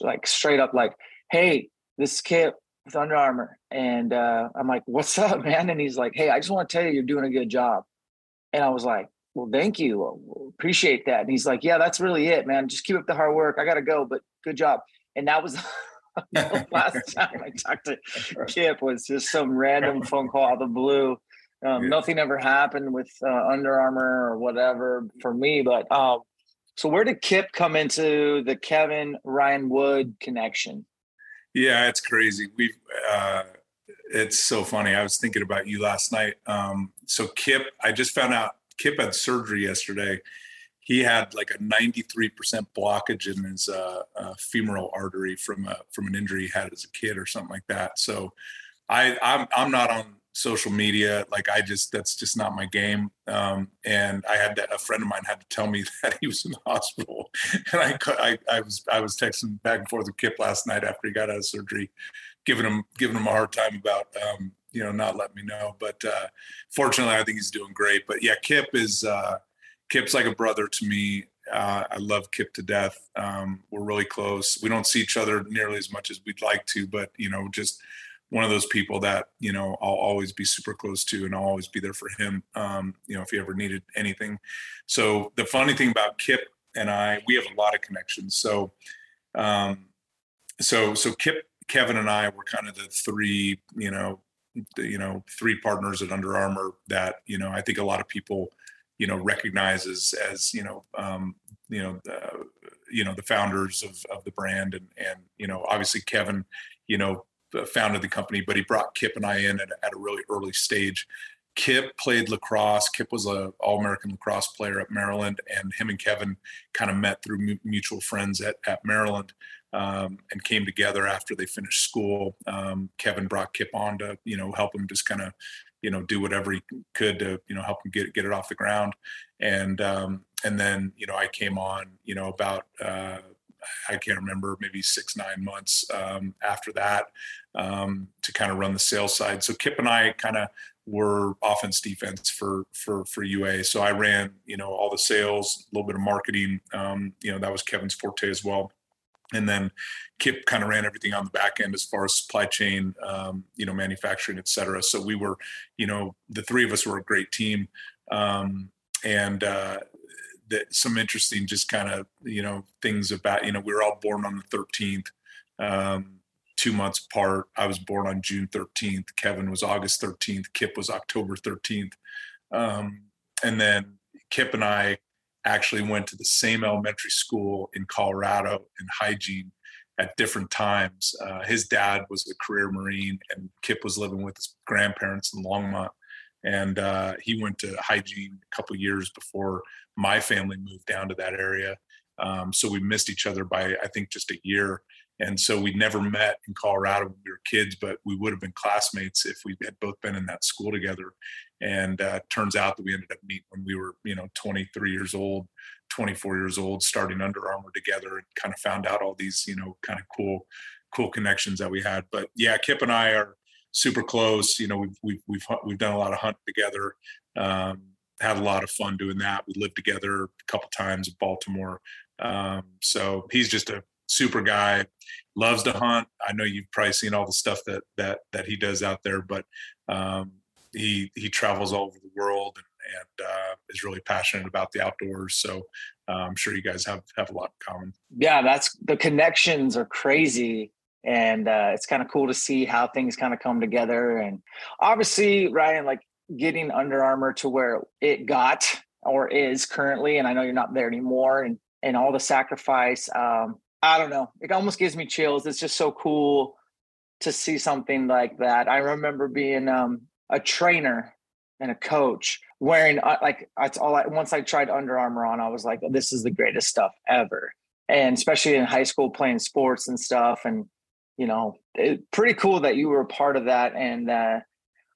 like straight up like, "Hey, this is Kip with Under Armour." And uh, I'm like, "What's up, man?" And he's like, "Hey, I just want to tell you you're doing a good job." And I was like, well, thank you. Appreciate that. And he's like, yeah, that's really it, man. Just keep up the hard work. I got to go, but good job. And that was the last time I talked to Kip was just some random phone call out of the blue. Um, yeah. Nothing ever happened with uh, Under Armour or whatever for me, but um, so where did Kip come into the Kevin Ryan Wood connection? Yeah, it's crazy. We've uh, it's so funny. I was thinking about you last night. Um, so Kip, I just found out Kip had surgery yesterday. He had like a 93% blockage in his uh, uh, femoral artery from a, from an injury he had as a kid or something like that. So I I'm I'm not on social media. Like I just that's just not my game. Um, and I had to, a friend of mine had to tell me that he was in the hospital, and I, I I was I was texting back and forth with Kip last night after he got out of surgery, giving him giving him a hard time about um, you know not letting me know. But uh, fortunately, I think he's doing great. But yeah, Kip is uh, Kip's like a brother to me. Uh, I love Kip to death. Um, we're really close. We don't see each other nearly as much as we'd like to, but you know, just one of those people that you know I'll always be super close to, and I'll always be there for him. Um, you know, if he ever needed anything. So the funny thing about Kip and I, we have a lot of connections. So, um, so so Kip, Kevin, and I were kind of the three, you know, the, you know, three partners at Under Armour that you know I think a lot of people, you know, recognize as as you know, um, you know, uh, you know, the founders of of the brand, and and you know, obviously Kevin, you know, founded the company, but he brought Kip and I in at, at a really early stage. Kip played lacrosse. Kip was a All American lacrosse player at Maryland, and him and Kevin kind of met through mutual friends at at Maryland, um, and came together after they finished school. Um, Kevin brought Kip on to you know help him just kind of you know do whatever he could to you know help him get get it off the ground, and um, and then you know I came on you know about. Uh, I can't remember, maybe six, nine months um, after that um, to kind of run the sales side. So Kip and I kind of were offense defense for for for UA. So I ran, you know, all the sales, a little bit of marketing. Um, you know, that was Kevin's forte as well. And then Kip kind of ran everything on the back end as far as supply chain, um, you know, manufacturing, et cetera. So we were, you know, the three of us were a great team. Um, and uh, that some interesting just kind of you know things about you know we were all born on the 13th um, two months apart. I was born on june 13th kevin was august 13th kip was october 13th um, and then kip and i actually went to the same elementary school in colorado in hygiene at different times. Uh, his dad was a career marine and kip was living with his grandparents in longmont and uh, he went to hygiene a couple years before my family moved down to that area. Um, so we missed each other by I think just a year, and so we never met in Colorado when we were kids, but we would have been classmates if we had both been in that school together. And uh, turns out that we ended up meeting when we were you know 23 years old, 24 years old, starting Under Armour together, and kind of found out all these you know kind of cool cool connections that we had. But yeah, Kip and I are super close. You know, we've we've we've we've done a lot of hunting together. Um, had a lot of fun doing that. We lived together a couple times in Baltimore. Um, so he's just a super guy. Loves to hunt. I know you've probably seen all the stuff that that that he does out there, but um, he he travels all over the world and, and uh, is really passionate about the outdoors. So uh, I'm sure you guys have have a lot in common. Yeah, that's the connections are crazy and uh, it's kind of cool to see how things kind of come together. And obviously, Ryan, like getting Under Armour to where it got or is currently, and I know you're not there anymore, and and all the sacrifice. Um, I don't know. It almost gives me chills. It's just so cool to see something like that. I remember being um, a trainer and a coach wearing uh, like that's all I once I tried Under Armour on, I was like, this is the greatest stuff ever. And especially in high school playing sports and stuff. And you know, it, pretty cool that you were a part of that. And uh,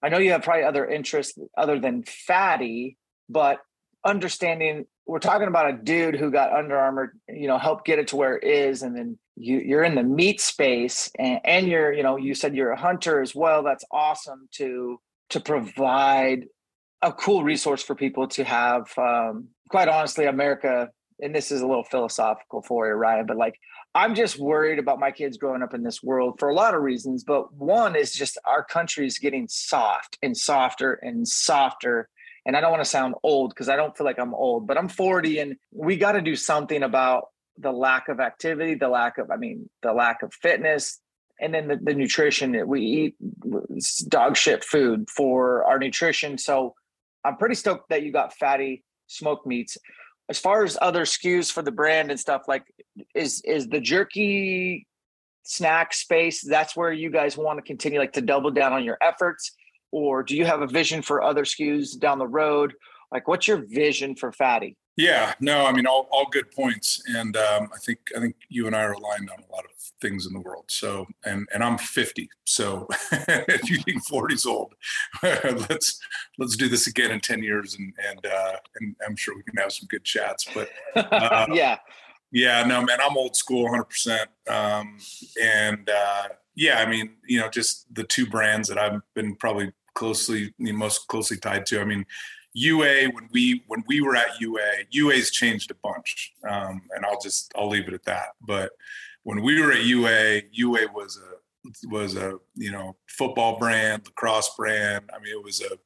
I know you have probably other interests other than fatty, but understanding we're talking about a dude who got Under Armour, you know, helped get it to where it is, and then you, you're in the meat space, and, and you're, you know, you said you're a hunter as well. That's awesome to to provide a cool resource for people to have. Um, quite honestly, America, and this is a little philosophical for you, Ryan, but like I'm just worried about my kids growing up in this world for a lot of reasons. But one is just our country is getting soft and softer and softer. and I don't want to sound old because I don't feel like I'm old, but I'm 40 and we got to do something about the lack of activity, the lack of, I mean, the lack of fitness, and then the, the nutrition. That we eat dog shit food for our nutrition. So I'm pretty stoked that you got fatty smoked meats. As far as other SKUs for the brand and stuff, like is is the jerky snack space, that's where you guys want to continue like to double down on your efforts? Or do you have a vision for other SKUs down the road? Like what's your vision for fatty? Yeah, no, I mean all, all good points, and um, I think I think you and I are aligned on a lot of things in the world. So, and and I'm 50, so if you think 40's old, let's let's do this again in 10 years, and and uh, and I'm sure we can have some good chats. But uh, yeah, yeah, no, man, I'm old school, 100. Um, percent And uh, yeah, I mean, you know, just the two brands that I've been probably closely the most closely tied to. I mean UA when we when we were at UA, UA's changed a bunch, um, and I'll just I'll leave it at that. But when we were at UA, UA was a was a you know football brand, lacrosse brand. I mean, it was a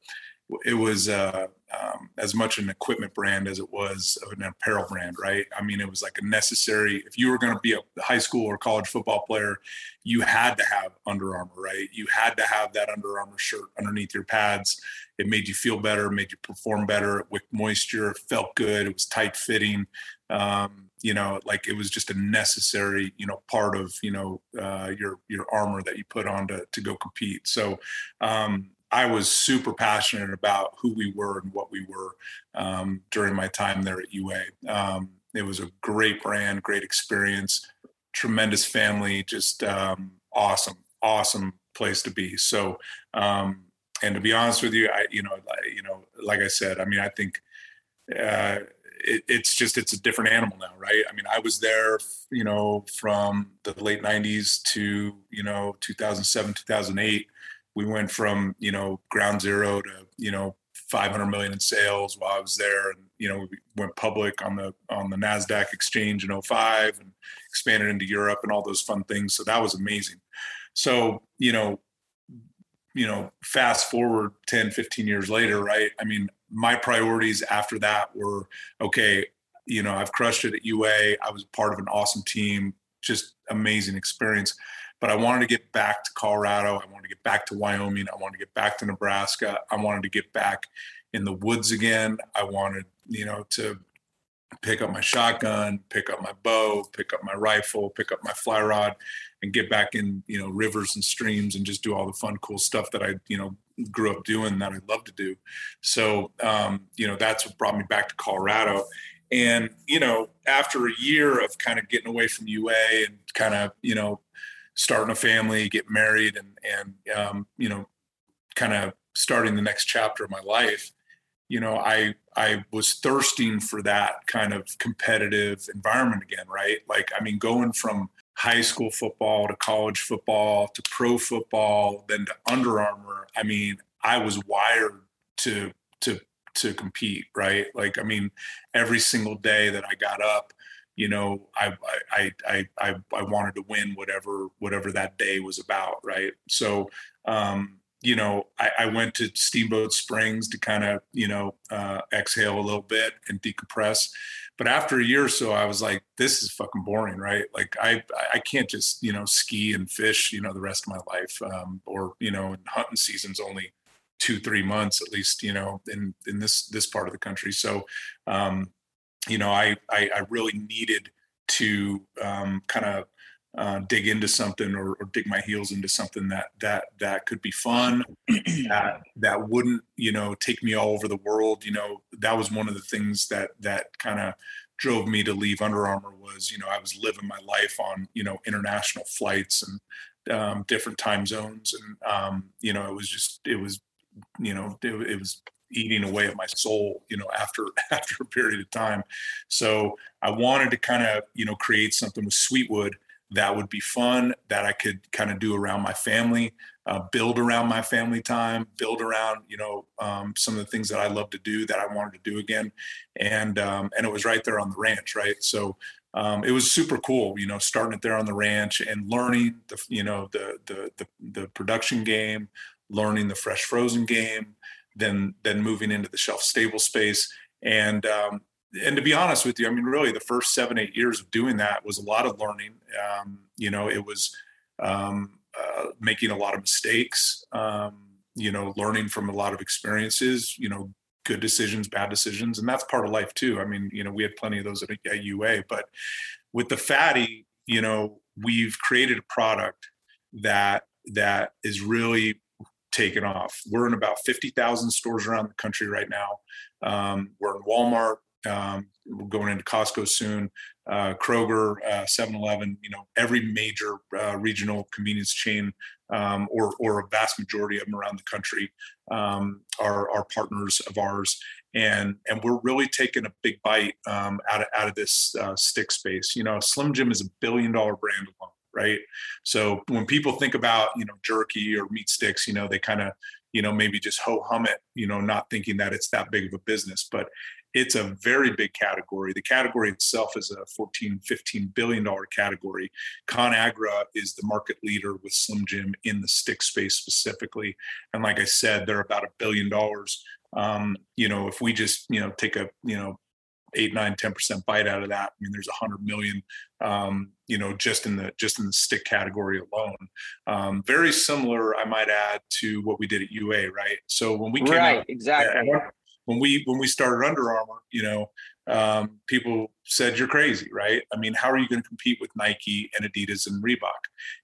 it was uh, um, as much an equipment brand as it was an apparel brand, right? I mean, it was like a necessary. If you were going to be a high school or college football player, you had to have Under Armour, right? You had to have that Under Armour shirt underneath your pads. It made you feel better, made you perform better. It wicked moisture, felt good. It was tight fitting. Um, you know, like it was just a necessary, you know, part of you know uh, your your armor that you put on to to go compete. So um, I was super passionate about who we were and what we were um, during my time there at UA. Um, it was a great brand, great experience, tremendous family, just um, awesome, awesome place to be. So, um, and to be honest with you, I, you know, you know, like I said, I mean, I think uh, it, it's just it's a different animal now, right? I mean, I was there, you know, from the late '90s to you know 2007, 2008 we went from you know ground zero to you know 500 million in sales while I was there, and you know we went public on the on the Nasdaq exchange in 05 and expanded into Europe and all those fun things. So that was amazing. So you know, you know, fast forward 10, 15 years later, right? I mean, my priorities after that were okay. You know, I've crushed it at UA. I was part of an awesome team, just amazing experience but I wanted to get back to Colorado. I wanted to get back to Wyoming. I wanted to get back to Nebraska. I wanted to get back in the woods again. I wanted, you know, to pick up my shotgun, pick up my bow, pick up my rifle, pick up my fly rod, and get back in, you know, rivers and streams and just do all the fun, cool stuff that I, you know, grew up doing that I love to do. So, um, you know, that's what brought me back to Colorado. And, you know, after a year of kind of getting away from UA and kind of, you know, starting a family, get married, and and um, you know, kind of starting the next chapter of my life. You know, I I was thirsting for that kind of competitive environment again, right? Like, I mean, going from high school football to college football to pro football, then to Under Armour. I mean, I was wired to to to compete, right? Like, I mean, every single day that I got up, you know, I, I, I, I, I wanted to win whatever, whatever that day was about. Right. So, um, you know, I, I, went to Steamboat Springs to kind of, you know, uh, exhale a little bit and decompress. But after a year or so, I was like, this is fucking boring, right? Like I, I can't just, you know, ski and fish, you know, the rest of my life. Um, or, you know, hunting season's only two, three months at least, you know, in, in this, this part of the country. So, um, you know, I, I, I really needed to um, kind of uh, dig into something or, or, dig my heels into something that that that could be fun that that wouldn't you know take me all over the world you know. That was one of the things that that kind of drove me to leave Under Armour was you know I was living my life on you know international flights and um, different time zones and um, you know it was just it was you know it, it was eating away at my soul you know after after a period of time. So i wanted to kind of you know create something with sweetwood that would be fun that i could kind of do around my family uh, build around my family time build around you know um, some of the things that i love to do that i wanted to do again. And um, and it was right there on the ranch right? So um, it was super cool, you know, starting it there on the ranch and learning the, you know, the, the, the, the production game, learning the fresh frozen game, then then moving into the shelf stable space. And um, and to be honest with you, I mean, really, the first seven eight years of doing that was a lot of learning. Um, you know, it was um, uh, making a lot of mistakes. Um, you know, learning from a lot of experiences. You know, good decisions, bad decisions, and that's part of life too. I mean, you know, we had plenty of those at, at UA, but with the fatty, you know, we've created a product that that is really taken off. We're in about 50,000 stores around the country right now. Um, we're in Walmart. Um, we're going into Costco soon, uh, Kroger, uh, 7-Eleven. You know, every major uh, regional convenience chain, um, or or a vast majority of them around the country, um, are are partners of ours, and and we're really taking a big bite um, out of out of this uh, stick space. You know, Slim Jim is a billion dollar brand alone right? So when people think about you know jerky or meat sticks, you know they kind of you know maybe just ho hum it, you know, not thinking that it's that big of a business, but it's a very big category. The category itself is a 14, 15 billion dollar category. ConAgra is the market leader with Slim Jim in the stick space specifically, and like I said, they're about a billion dollars. Um, you know, if we just you know take a you know eight, nine, 10% bite out of that. I mean, there's a hundred million, um, you know, just in the, just in the stick category alone. Um, very similar, I might add to what we did at UA. Right. So when we came right, out, exactly. when we, when we started Under Armour, you know, um, people said you're crazy, right? I mean, how are you going to compete with Nike and Adidas and Reebok?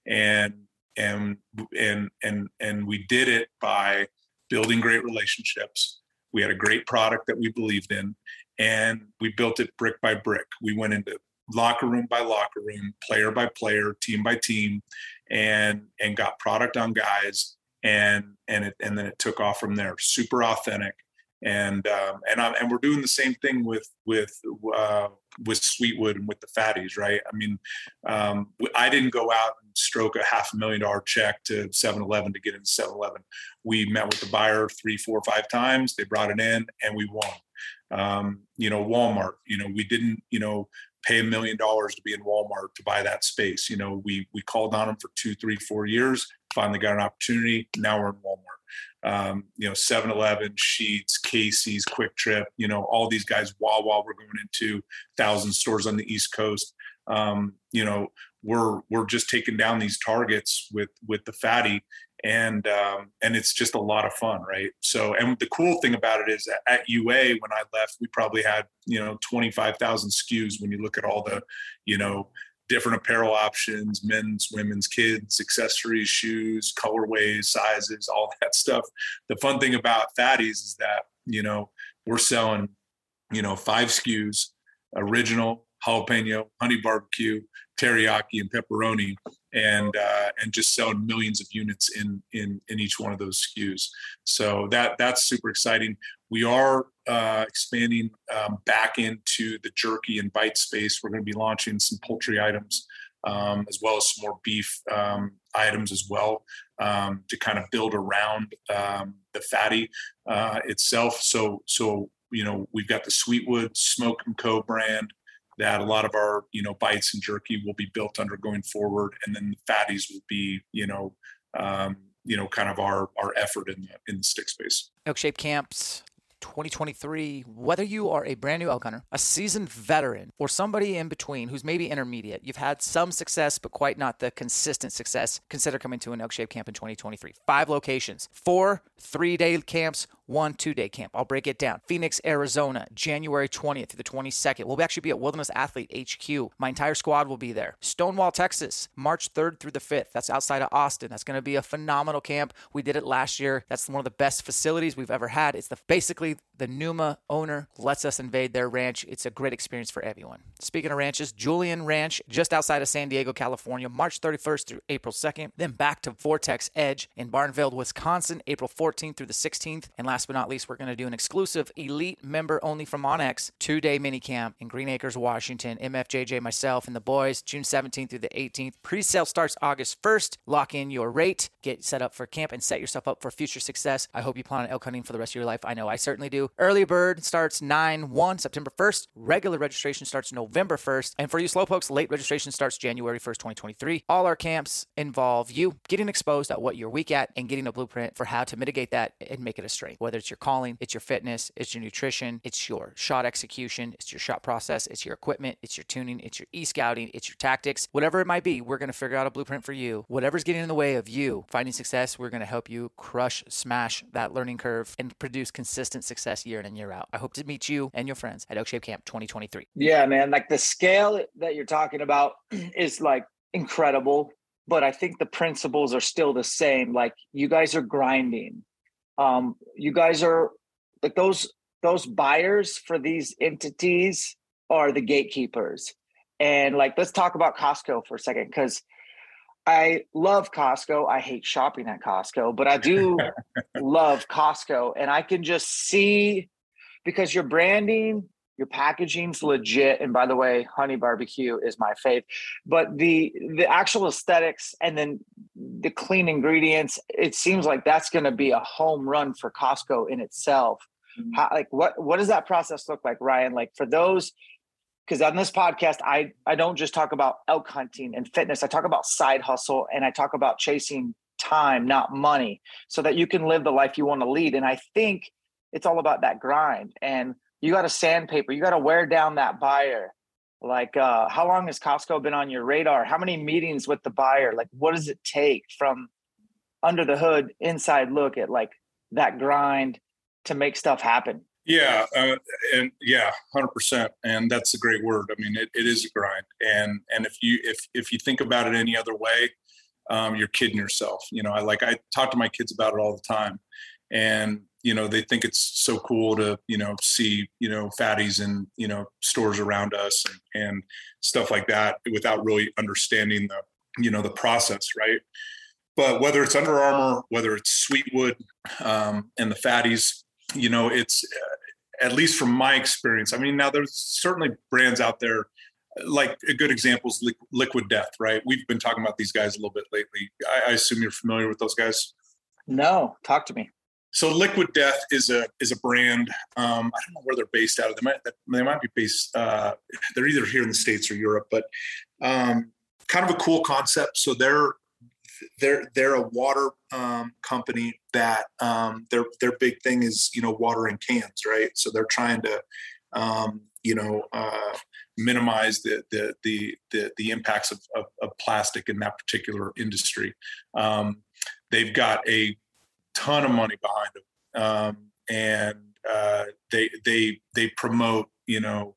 And, and, and, and, and we did it by building great relationships. We had a great product that we believed in, and we built it brick by brick. We went into locker room by locker room, player by player, team by team, and and got product on guys, and and it and then it took off from there. Super authentic, and um, and I'm, and we're doing the same thing with with uh, with Sweetwood and with the fatties, right? I mean, um, I didn't go out and stroke a half a million dollar check to 7-Eleven to get into 7-Eleven. We met with the buyer three, four, five times. They brought it in, and we won. Um, you know, Walmart. You know, we didn't. You know, pay a million dollars to be in Walmart to buy that space. You know, we we called on them for two, three, four years. Finally got an opportunity. Now we're in Walmart. Um, you know, 7-Eleven, Sheetz Casey's, QuikTrip. You know, all these guys. Wawa, we're going into thousand stores on the East Coast. Um, you know, we're we're just taking down these targets with with the fatty and um, and it's just a lot of fun, right? So, and the cool thing about it is at UA when I left, we probably had you know twenty five thousand SKUs when you look at all the, you know, different apparel options, men's, women's, kids, accessories, shoes, colorways, sizes, all that stuff. The fun thing about Fatties is that you know we're selling, you know, five SKUs, original, jalapeno, honey barbecue, teriyaki, and pepperoni, and uh, and just selling millions of units in in in each one of those SKUs. So that that's super exciting. We are uh, expanding um, back into the jerky and bite space. We're going to be launching some poultry items. Um, as well as some more beef um, items as well um, to kind of build around um, the fatty uh, itself. So, so you know, we've got the Sweetwood Smoke and Co brand that a lot of our you know bites and jerky will be built under going forward, and then the fatties will be you know um, you know kind of our our effort in the in the stick space. Elk Shape Camps 2023, whether you are a brand new elk hunter, a seasoned veteran, or somebody in between who's maybe intermediate, you've had some success, but quite not the consistent success, consider coming to an elk shape camp in 2023. Five locations, four three day camps, one two day camp. I'll break it down. Phoenix, Arizona, January 20th through the 22nd. We'll actually be at Wilderness Athlete HQ. My entire squad will be there. Stonewall, Texas, March 3rd through the 5th. That's outside of Austin. That's going to be a phenomenal camp. We did it last year. That's one of the best facilities we've ever had. It's the basically the Numa owner lets us invade their ranch. It's a great experience for everyone. Speaking of ranches, Julian Ranch, just outside of San Diego, California, March 31st through April 2nd. Then back to Vortex Edge in Barneveld, Wisconsin, April 14th through the 16th. And last but not least, we're going to do an exclusive elite member only from onX two day mini camp in Green Acres, Washington. MFJJ, myself, and the boys, June 17th through the 18th. Pre sale starts August 1st. Lock in your rate, get set up for camp, and set yourself up for future success. I hope you plan on elk hunting for the rest of your life. I know I certainly do. Early bird starts 9 1 September 1st. Regular registration starts November 1st. And for you slowpokes, late registration starts January 1st, 2023. All our camps involve you getting exposed at what you're weak at and getting a blueprint for how to mitigate that and make it a strength. Whether it's your calling, it's your fitness, it's your nutrition, it's your shot execution, it's your shot process, it's your equipment, it's your tuning, it's your e scouting, it's your tactics, whatever it might be, we're going to figure out a blueprint for you. Whatever's getting in the way of you finding success, we're going to help you crush, smash that learning curve and produce consistent success year in and year out. I hope to meet you and your friends at Elk Shape Camp 2023. Yeah, man. Like the scale that you're talking about is like incredible, but I think the principles are still the same. Like you guys are grinding. Um, you guys are like those those buyers for these entities are the gatekeepers. And like let's talk about Costco for a second because I love Costco. I hate shopping at Costco, but I do love Costco. And I can just see because your branding, your packaging's legit. And by the way, honey barbecue is my fave. But the the actual aesthetics and then the clean ingredients, it seems like that's going to be a home run for Costco in itself. Mm-hmm. How, like what what does that process look like, Ryan? Like for those because on this podcast I I don't just talk about elk hunting and fitness. I talk about side hustle and I talk about chasing time, not money, so that you can live the life you want to lead. And I think it's all about that grind. And you got to sandpaper, you got to wear down that buyer. Like, uh, how long has Costco been on your radar? How many meetings with the buyer? Like, what does it take from under the hood, inside look at like that grind to make stuff happen? Yeah, uh, and yeah, hundred percent, and that's a great word. I mean, it, it is a grind, and and if you if if you think about it any other way, um, you're kidding yourself. You know, I like I talk to my kids about it all the time, and you know they think it's so cool to you know see you know fatties in you know stores around us and, and stuff like that without really understanding the you know the process, right? But whether it's Under Armour, whether it's Sweetwood, um, and the fatties, you know, it's at least from my experience. I mean, now there's certainly brands out there like a good example is Liquid Death, right? We've been talking about these guys a little bit lately. I, I, assume you're familiar with those guys. No, talk to me. So Liquid Death is a is a brand. Um, I don't know where they're based out of. They might they might be based. Uh, they're either here in the states or Europe, but um, kind of a cool concept. So they're they're they're a water um, company that um, their their big thing is you know water in cans, right? So they're trying to um, you know uh, minimize the the the the, the impacts of, of, of, plastic in that particular industry. Um, they've got a ton of money behind them, um, and uh, they they they promote you know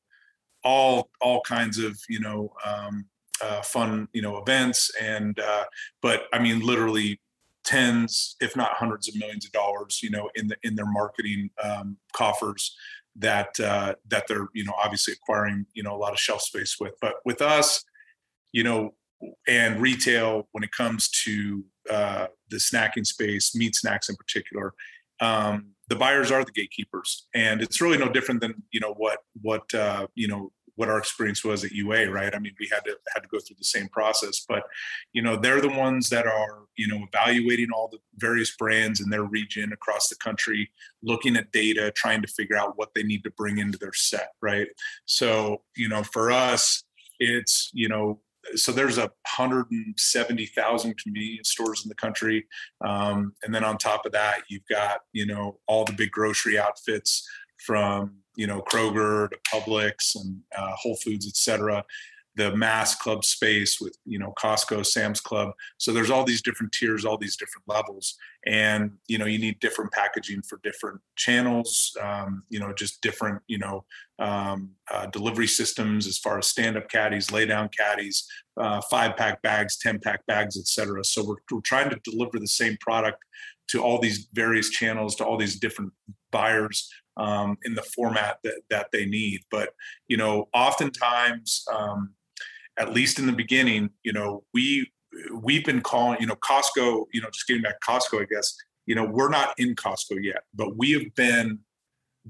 all all kinds of you know um, uh, fun you know events and uh, but I mean literally tens if not hundreds of millions of dollars you know in the in their marketing um, coffers that uh, that they're you know obviously acquiring you know a lot of shelf space with. But with us you know and retail when it comes to uh, the snacking space meat snacks in particular um, the buyers are the gatekeepers and it's really no different than you know what what uh, you know what our experience was at UA, right? I mean, we had to had to go through the same process, but you know, they're the ones that are you know evaluating all the various brands in their region across the country, looking at data, trying to figure out what they need to bring into their set, right? So you know, for us, it's you know so there's a 170,000 convenience stores in the country, um, and then on top of that, you've got you know all the big grocery outfits from you know Kroger to Publix and uh, Whole Foods, et cetera. The mass club space with you know Costco, Sam's Club. So there's all these different tiers, all these different levels, and you know you need different packaging for different channels. Um, you know just different you know um, uh, delivery systems as far as stand-up caddies, lay-down caddies, uh, five-pack bags, ten-pack bags, et cetera. So we're, we're trying to deliver the same product to all these various channels, to all these different buyers um, in the format that, that they need. But, you know, oftentimes, um, at least in the beginning, you know, we, we've been calling, you know, Costco, you know, just getting back to Costco, I guess, you know, we're not in Costco yet, but we have been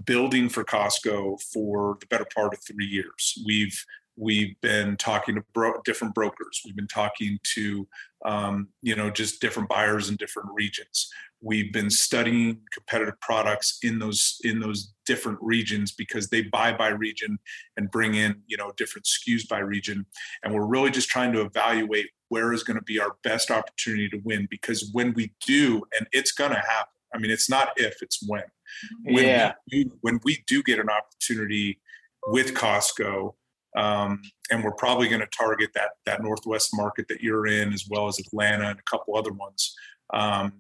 building for Costco for the better part of three years. We've we've been talking to bro- different brokers. We've been talking to um, you know just different buyers in different regions we've been studying competitive products in those in those different regions because they buy by region and bring in you know different SKUs by region and we're really just trying to evaluate where is going to be our best opportunity to win because when we do and it's going to happen i mean it's not if it's when When yeah. We, when we do get an opportunity with Costco, um, and we're probably going to target that that Northwest market that you're in, as well as Atlanta and a couple other ones. Um,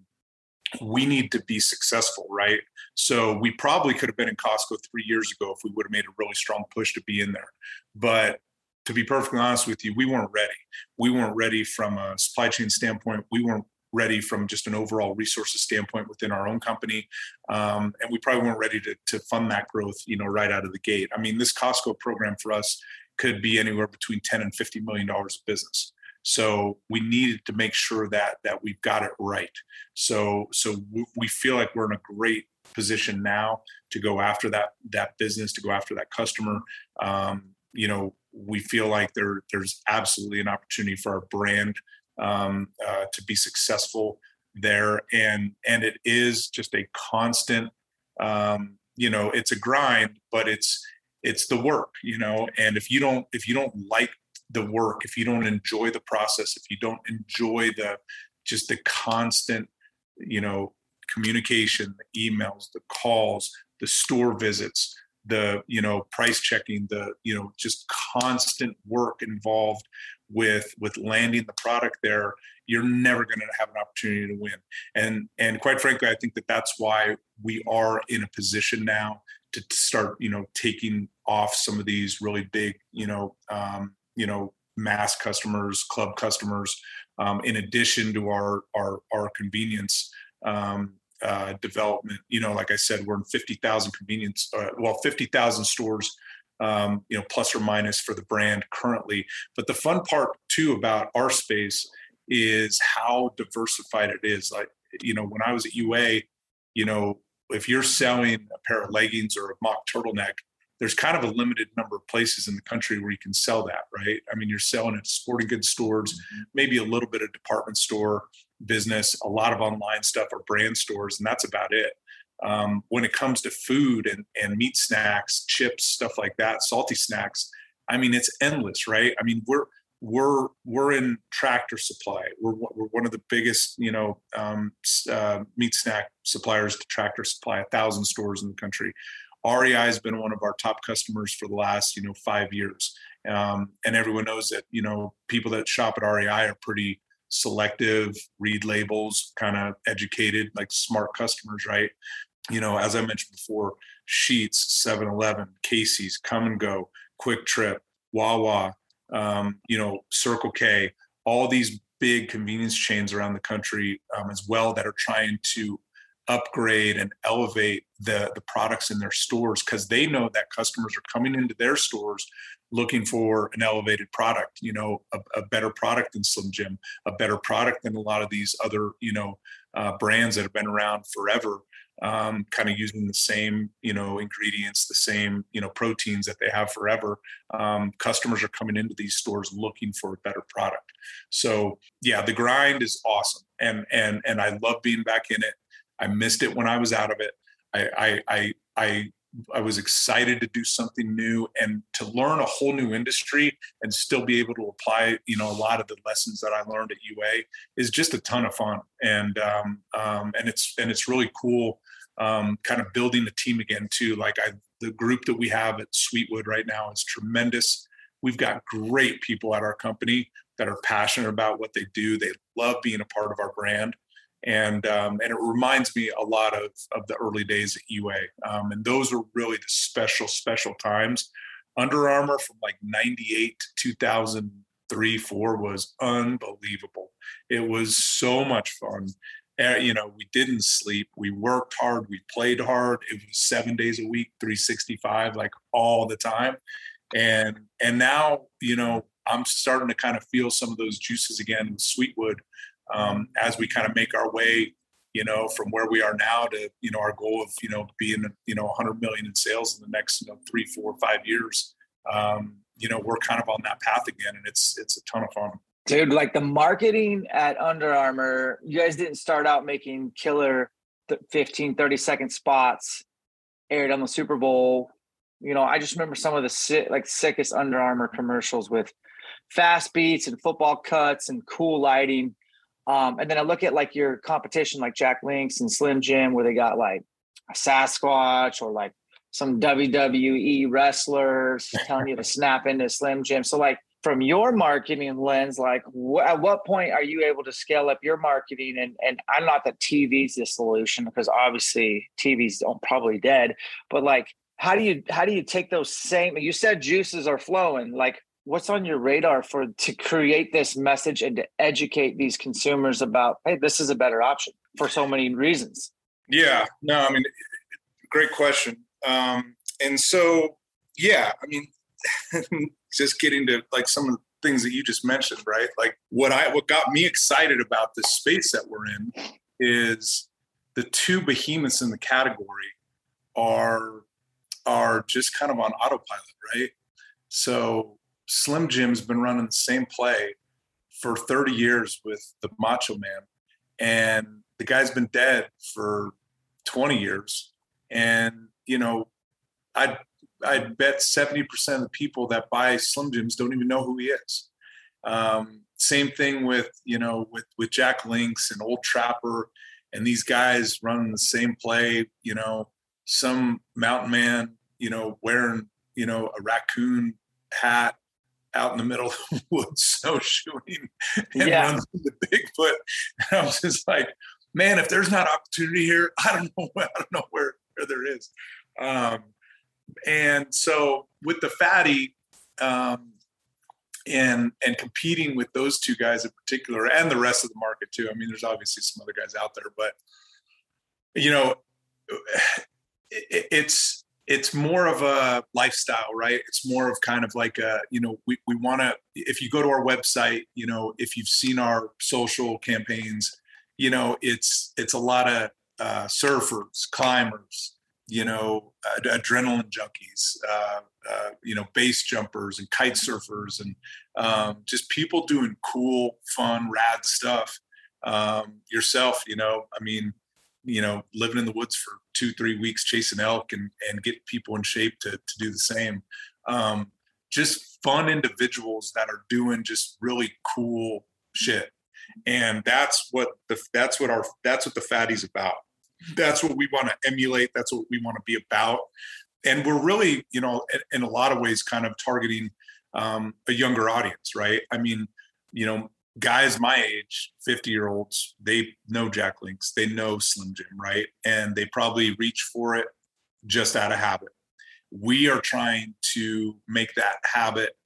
we need to be successful, right? So we probably could have been in Costco three years ago if we would have made a really strong push to be in there. But to be perfectly honest with you, we weren't ready. We weren't ready from a supply chain standpoint. We weren't ready from just an overall resources standpoint within our own company, um, and we probably weren't ready to, to fund that growth, you know, right out of the gate. I mean, this Costco program for us could be anywhere between 10 and 50 million dollars of business. So we needed to make sure that that we've got it right. So so we feel like we're in a great position now to go after that that business, to go after that customer. Um, you know, we feel like there there's absolutely an opportunity for our brand um, uh, to be successful there, and and it is just a constant. Um, you know, it's a grind, but it's it's the work. You know, and if you don't if you don't like the work, if you don't enjoy the process, if you don't enjoy the just the constant, you know, communication, the emails, the calls, the store visits, the you know price checking the you know just constant work involved with with landing the product there you're never going to have an opportunity to win. And and quite frankly i think that that's why we are in a position now to start you know taking off some of these really big you know um, you know mass customers club customers um, in addition to our our our convenience um, uh, development. You know, like I said, we're in 50,000 convenience, uh, well, 50,000 stores, um, you know, plus or minus for the brand currently. But the fun part too about our space is how diversified it is. Like, you know, when I was at UA, you know, if you're selling a pair of leggings or a mock turtleneck, there's kind of a limited number of places in the country where you can sell that, right? I mean, you're selling at sporting goods stores, mm-hmm. maybe a little bit of department store business, a lot of online stuff or brand stores, and that's about it. Um, when it comes to food and, and meat snacks, chips, stuff like that, salty snacks, I mean, it's endless, right? I mean, we're we're we're in tractor supply. We're we're one of the biggest, you know, um, uh, meat snack suppliers to Tractor Supply, a thousand stores in the country. REI has been one of our top customers for the last, you know, five years. Um, and everyone knows that, you know, people that shop at REI are pretty selective, read labels, kind of educated, like smart customers, right? You know, as I mentioned before, Sheetz, 7 Eleven, Casey's, Kum & Go, QuikTrip, Wawa, um, you know, Circle K, all these big convenience chains around the country um, as well that are trying to upgrade and elevate the the products in their stores because they know that customers are coming into their stores looking for an elevated product you know a, a better product than slim jim a better product than a lot of these other you know uh, brands that have been around forever um, kind of using the same you know ingredients the same you know proteins that they have forever. Um, customers are coming into these stores looking for a better product. So yeah the grind is awesome and and and i love being back in it I missed it when I was out of it. I, I, I, I, I was excited to do something new and to learn a whole new industry and still be able to apply, you know, a lot of the lessons that I learned at UA is just a ton of fun. And, um, um, and it's, and it's really cool, um, kind of building the team again too. Like I, the group that we have at Sweetwood right now is tremendous. We've got great people at our company that are passionate about what they do. They love being a part of our brand and um, and it reminds me a lot of of the early days at UA. Um, and those were really the special special times. Under Armour from like '98 to 2003 four was unbelievable. It was so much fun. Uh, you know, we didn't sleep. We worked hard. We played hard. It was seven days a week, 365, like all the time. And and now, you know, I'm starting to kind of feel some of those juices again with Sweetwood um, as we kind of make our way you know from where we are now to you know our goal of you know being you know 100 million in sales in the next you know three four five years. Um, you know we're kind of on that path again and it's it's a ton of fun. Dude like the marketing at Under Armour you guys didn't start out making killer 15 30 second spots aired on the super bowl. You know i just remember some of the sick, like sickest Under Armour commercials with fast beats and football cuts and cool lighting um, and then I look at like your competition, like Jack Links and Slim Jim, where they got like a Sasquatch or like some WWE wrestlers telling you to snap into Slim Jim. So like from your marketing lens, like wh- at what point are you able to scale up your marketing? And and I'm not that TV's the solution because obviously TV's don't probably dead, but like how do you how do you take those same? You said juices are flowing. Like what's on your radar for to create this message and to educate these consumers about hey, this is a better option for so many reasons. Yeah, no, I mean, great question. Um, and so, yeah, I mean, just getting to like some of the things that you just mentioned, right? Like what I what got me excited about this space that we're in is the two behemoths in the category are are just kind of on autopilot, right? So Slim Jim's been running the same play for 30 years with the Macho Man, and the guy's been dead for 20 years. And you know, I I bet 70% of the people that buy Slim Jims don't even know who he is. Um, same thing with, you know, with, with Jack Link's and Old Trapper and these guys running the same play, you know, some mountain man, you know, wearing, you know, a raccoon hat out in the middle of the woods snowshoeing and yeah. runs the Bigfoot. And I was just like, man, if there's not opportunity here, I don't know, I don't know where, where there is. Um, and so with the fatty um, and and competing with those two guys in particular and the rest of the market too i mean there's obviously some other guys out there but you know it, it's it's more of a lifestyle right it's more of kind of like a you know we, we want to if you go to our website you know if you've seen our social campaigns you know it's it's a lot of uh, surfers climbers you know, ad- adrenaline junkies, uh, uh, you know, base jumpers and kite surfers and um, just people doing cool, fun, rad stuff. Um, yourself, you know, I mean, you know, living in the woods for two, three weeks chasing elk and, and get people in shape to, to do the same. Um, just fun individuals that are doing just really cool shit. And that's what the, that's what our, that's what the fatty's about that's what we want to emulate. That's what we want to be about. And we're really, you know, in, in a lot of ways, kind of targeting um, a younger audience, right? I mean, you know, guys my age, 50 year olds, they know Jack Link's, they know Slim Jim, right? And they probably reach for it just out of habit. We are trying to make that habit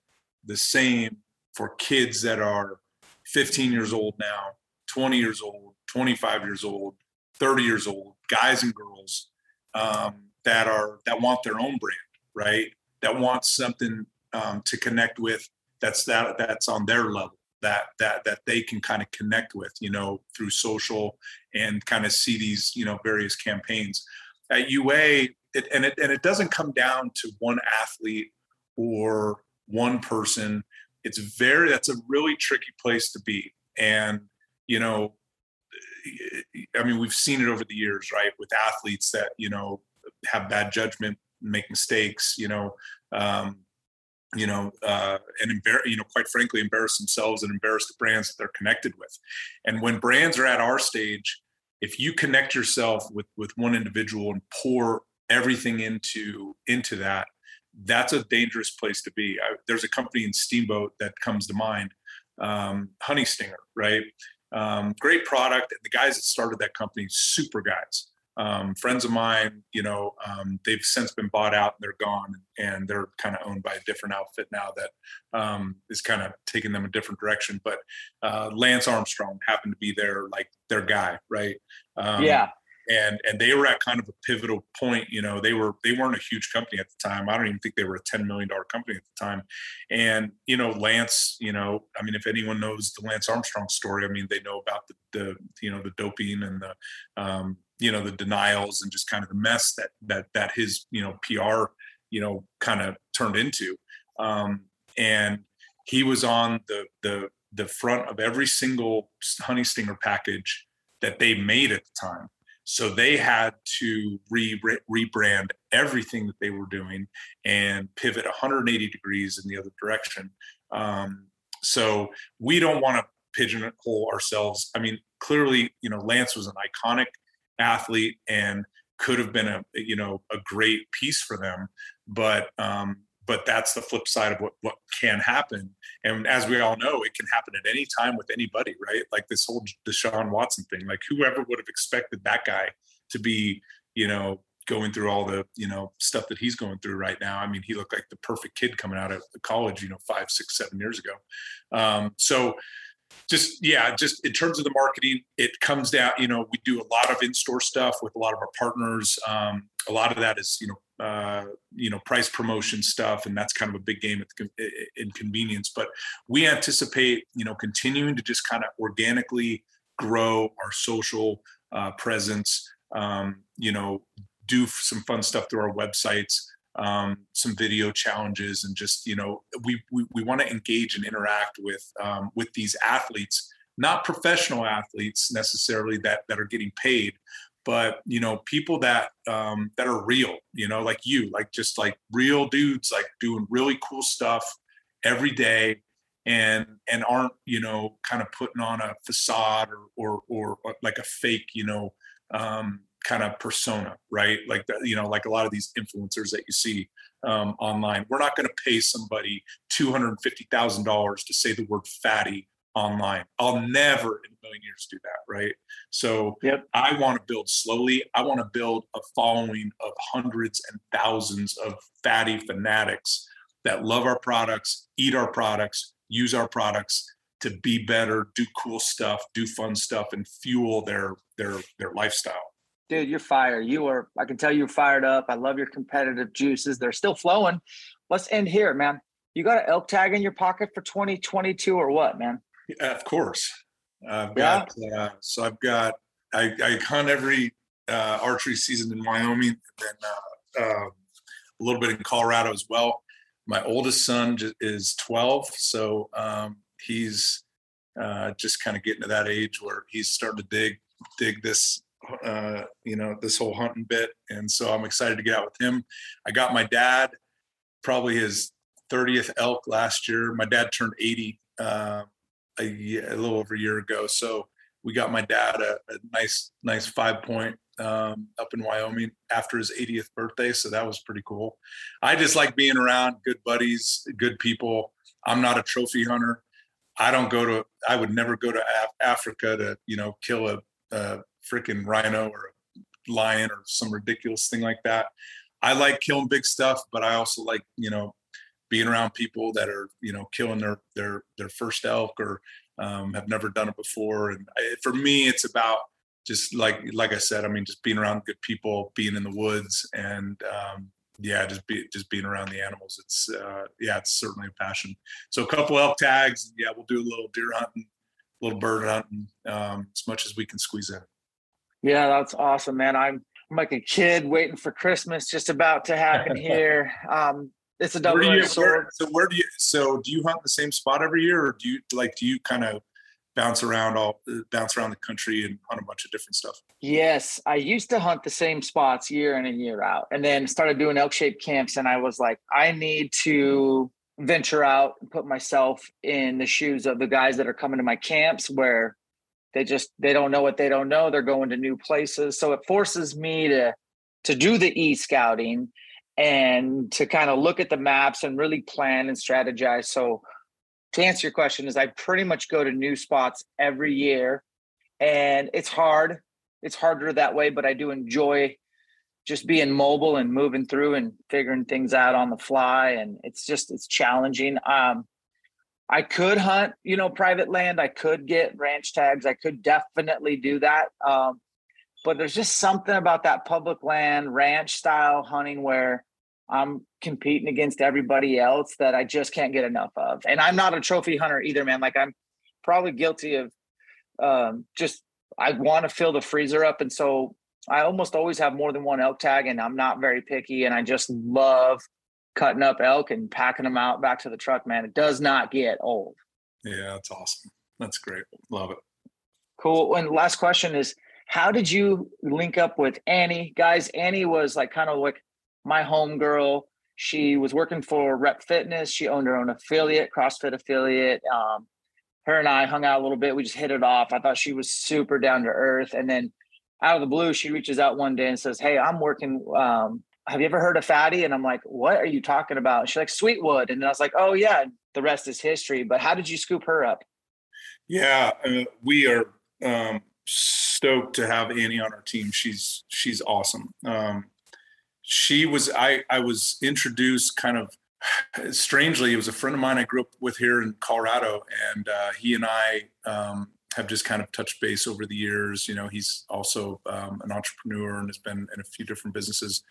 the same for kids that are 15 years old now, 20 years old, 25 years old, 30 years old, guys and girls um, that are that want their own brand, right? That want something um, to connect with that's that that's on their level that that that they can kind of connect with, you know, through social and kind of see these you know various campaigns. At UA, it, and it and it doesn't come down to one athlete or one person. It's very that's a really tricky place to be, and you know I mean, we've seen it over the years, right? With athletes that you know have bad judgment, make mistakes, you know, um, you know, uh, and embarrass, you know, quite frankly, embarrass themselves and embarrass the brands that they're connected with. And when brands are at our stage, if you connect yourself with with one individual and pour everything into into that, that's a dangerous place to be. I, there's a company in Steamboat that comes to mind, um, Honey Stinger, right? Um, great product. The guys that started that company, super guys. Um, friends of mine, you know, um, they've since been bought out and they're gone and they're kind of owned by a different outfit now that um, is kind of taking them a different direction. But uh, Lance Armstrong happened to be their like their guy, right? Um, yeah and and they were at kind of a pivotal point you know they were they weren't a huge company at the time i don't even think they were a 10 million dollar company at the time and you know lance you know i mean if anyone knows the lance armstrong story i mean they know about the, the you know the doping and the um, you know the denials and just kind of the mess that that that his you know pr you know kind of turned into um, and he was on the the the front of every single honey stinger package that they made at the time so they had to re- rebrand everything that they were doing and pivot 180 degrees in the other direction. Um, so we don't want to pigeonhole ourselves. I mean, clearly, you know, Lance was an iconic athlete and could have been a you know a great piece for them. But um but that's the flip side of what what can happen. And as we all know it can happen at any time with anybody right? Like this whole deshaun watson thing like whoever would have expected that guy to be you know going through all the you know stuff that he's going through right now. I mean he looked like the perfect kid coming out of college you know five six seven years ago. Um so just yeah just in terms of the marketing it comes down you know we do a lot of in-store stuff with a lot of our partners. Um, a lot of that is you know uh, you know price promotion stuff and that's kind of a big game in convenience. But we anticipate you know continuing to just kind of organically grow our social uh, presence um, you know do some fun stuff through our websites um, some video challenges and just you know we we, we want to engage and interact with um, with these athletes not professional athletes necessarily that that are getting paid but you know people that um, that are real you know like you like just like real dudes like doing really cool stuff every day and and aren't you know kind of putting on a facade or or, or like a fake you know um, kind of persona, right? Like you know, like a lot of these influencers that you see um, online. We're not going to pay somebody two hundred fifty thousand dollars to say the word fatty online. I'll never in a million years do that, right? So yep. I want to build slowly. I want to build a following of hundreds and thousands of fatty fanatics that love our products, eat our products, use our products to be better, do cool stuff, do fun stuff, and fuel their their their lifestyle dude, you're fired. You are, I can tell you're fired up. I love your competitive juices. They're still flowing. Let's end here, man. You got an elk tag in your pocket for 2022 or what, man? Yeah, of course. I've got, yeah. uh, so I've got, I, I hunt every uh, archery season in Wyoming and then uh, um, a little bit in Colorado as well. My oldest son is 12. So um, he's uh, just kind of getting to that age where he's starting to dig, dig this uh, you know, this whole hunting bit. And so I'm excited to get out with him. I got my dad, probably his 30th elk last year. My dad turned 80 uh, a, year, a little over a year ago. So we got my dad a, a nice, nice five point um, up in Wyoming after his 80th birthday. So that was pretty cool. I just like being around good buddies, good people. I'm not a trophy hunter. I don't go to, I would never go to Af- Africa to, you know, kill a, a freaking rhino or a lion or some ridiculous thing like that. I like killing big stuff, but I also like, you know, being around people that are, you know, killing their their their first elk or um, have never done it before. And I, for me, it's about just like like I said, I mean, just being around good people, being in the woods, and um, yeah, just be just being around the animals. It's uh, yeah, it's certainly a passion. So a couple elk tags, yeah, we'll do a little deer hunting, a little bird hunting, um, as much as we can squeeze in. Yeah, that's awesome, man. I'm, I'm like a kid waiting for Christmas, just about to happen here. Um, it's a double edged sword. so where do you? So do you hunt the same spot every year, or do you like? Do you kind of bounce around all bounce around the country and hunt a bunch of different stuff? Yes, I used to hunt the same spots year in and year out, and then started doing elk shaped camps. And I was like, I need to venture out and put myself in the shoes of the guys that are coming to my camps, where they just they don't know what they don't know. They're going to new places. So it forces me to to do the e-scouting and to kind of look at the maps and really plan and strategize. So to answer your question is i pretty much go to new spots every year and it's hard it's harder that way but i do enjoy just being mobile and moving through and figuring things out on the fly. And it's just it's challenging. Um I could hunt, you know, private land. I could get ranch tags. I could definitely do that. Um, but there's just something about that public land ranch style hunting where I'm competing against everybody else that I just can't get enough of. And I'm not a trophy hunter either, man. Like I'm probably guilty of um, just I want to fill the freezer up, and so I almost always have more than one elk tag, and I'm not very picky, and I just love cutting up elk and packing them out back to the truck, man. It does not get old. Yeah, that's awesome. That's great. Love it. Cool. And last question is how did you link up with Annie? Guys, Annie was like kind of like my home girl. She was working for Rep Fitness. She owned her own affiliate, CrossFit affiliate. Um, her and I hung out a little bit. We just hit it off. I thought she was super down to earth. And then out of the blue, she reaches out one day and says, Hey, I'm working. Um, have you ever heard of Fatty? And I'm like, What are you talking about? She's like, Sweetwood. And I was like, Oh, yeah, the rest is history. But how did you scoop her up? Yeah, we are um, stoked to have Annie on our team. She's she's awesome. Um, she was I I was introduced kind of strangely. It was a friend of mine I grew up with here in Colorado, and uh, he and I um, have just kind of touched base over the years. You know, he's also um, an entrepreneur and has been in a few different businesses.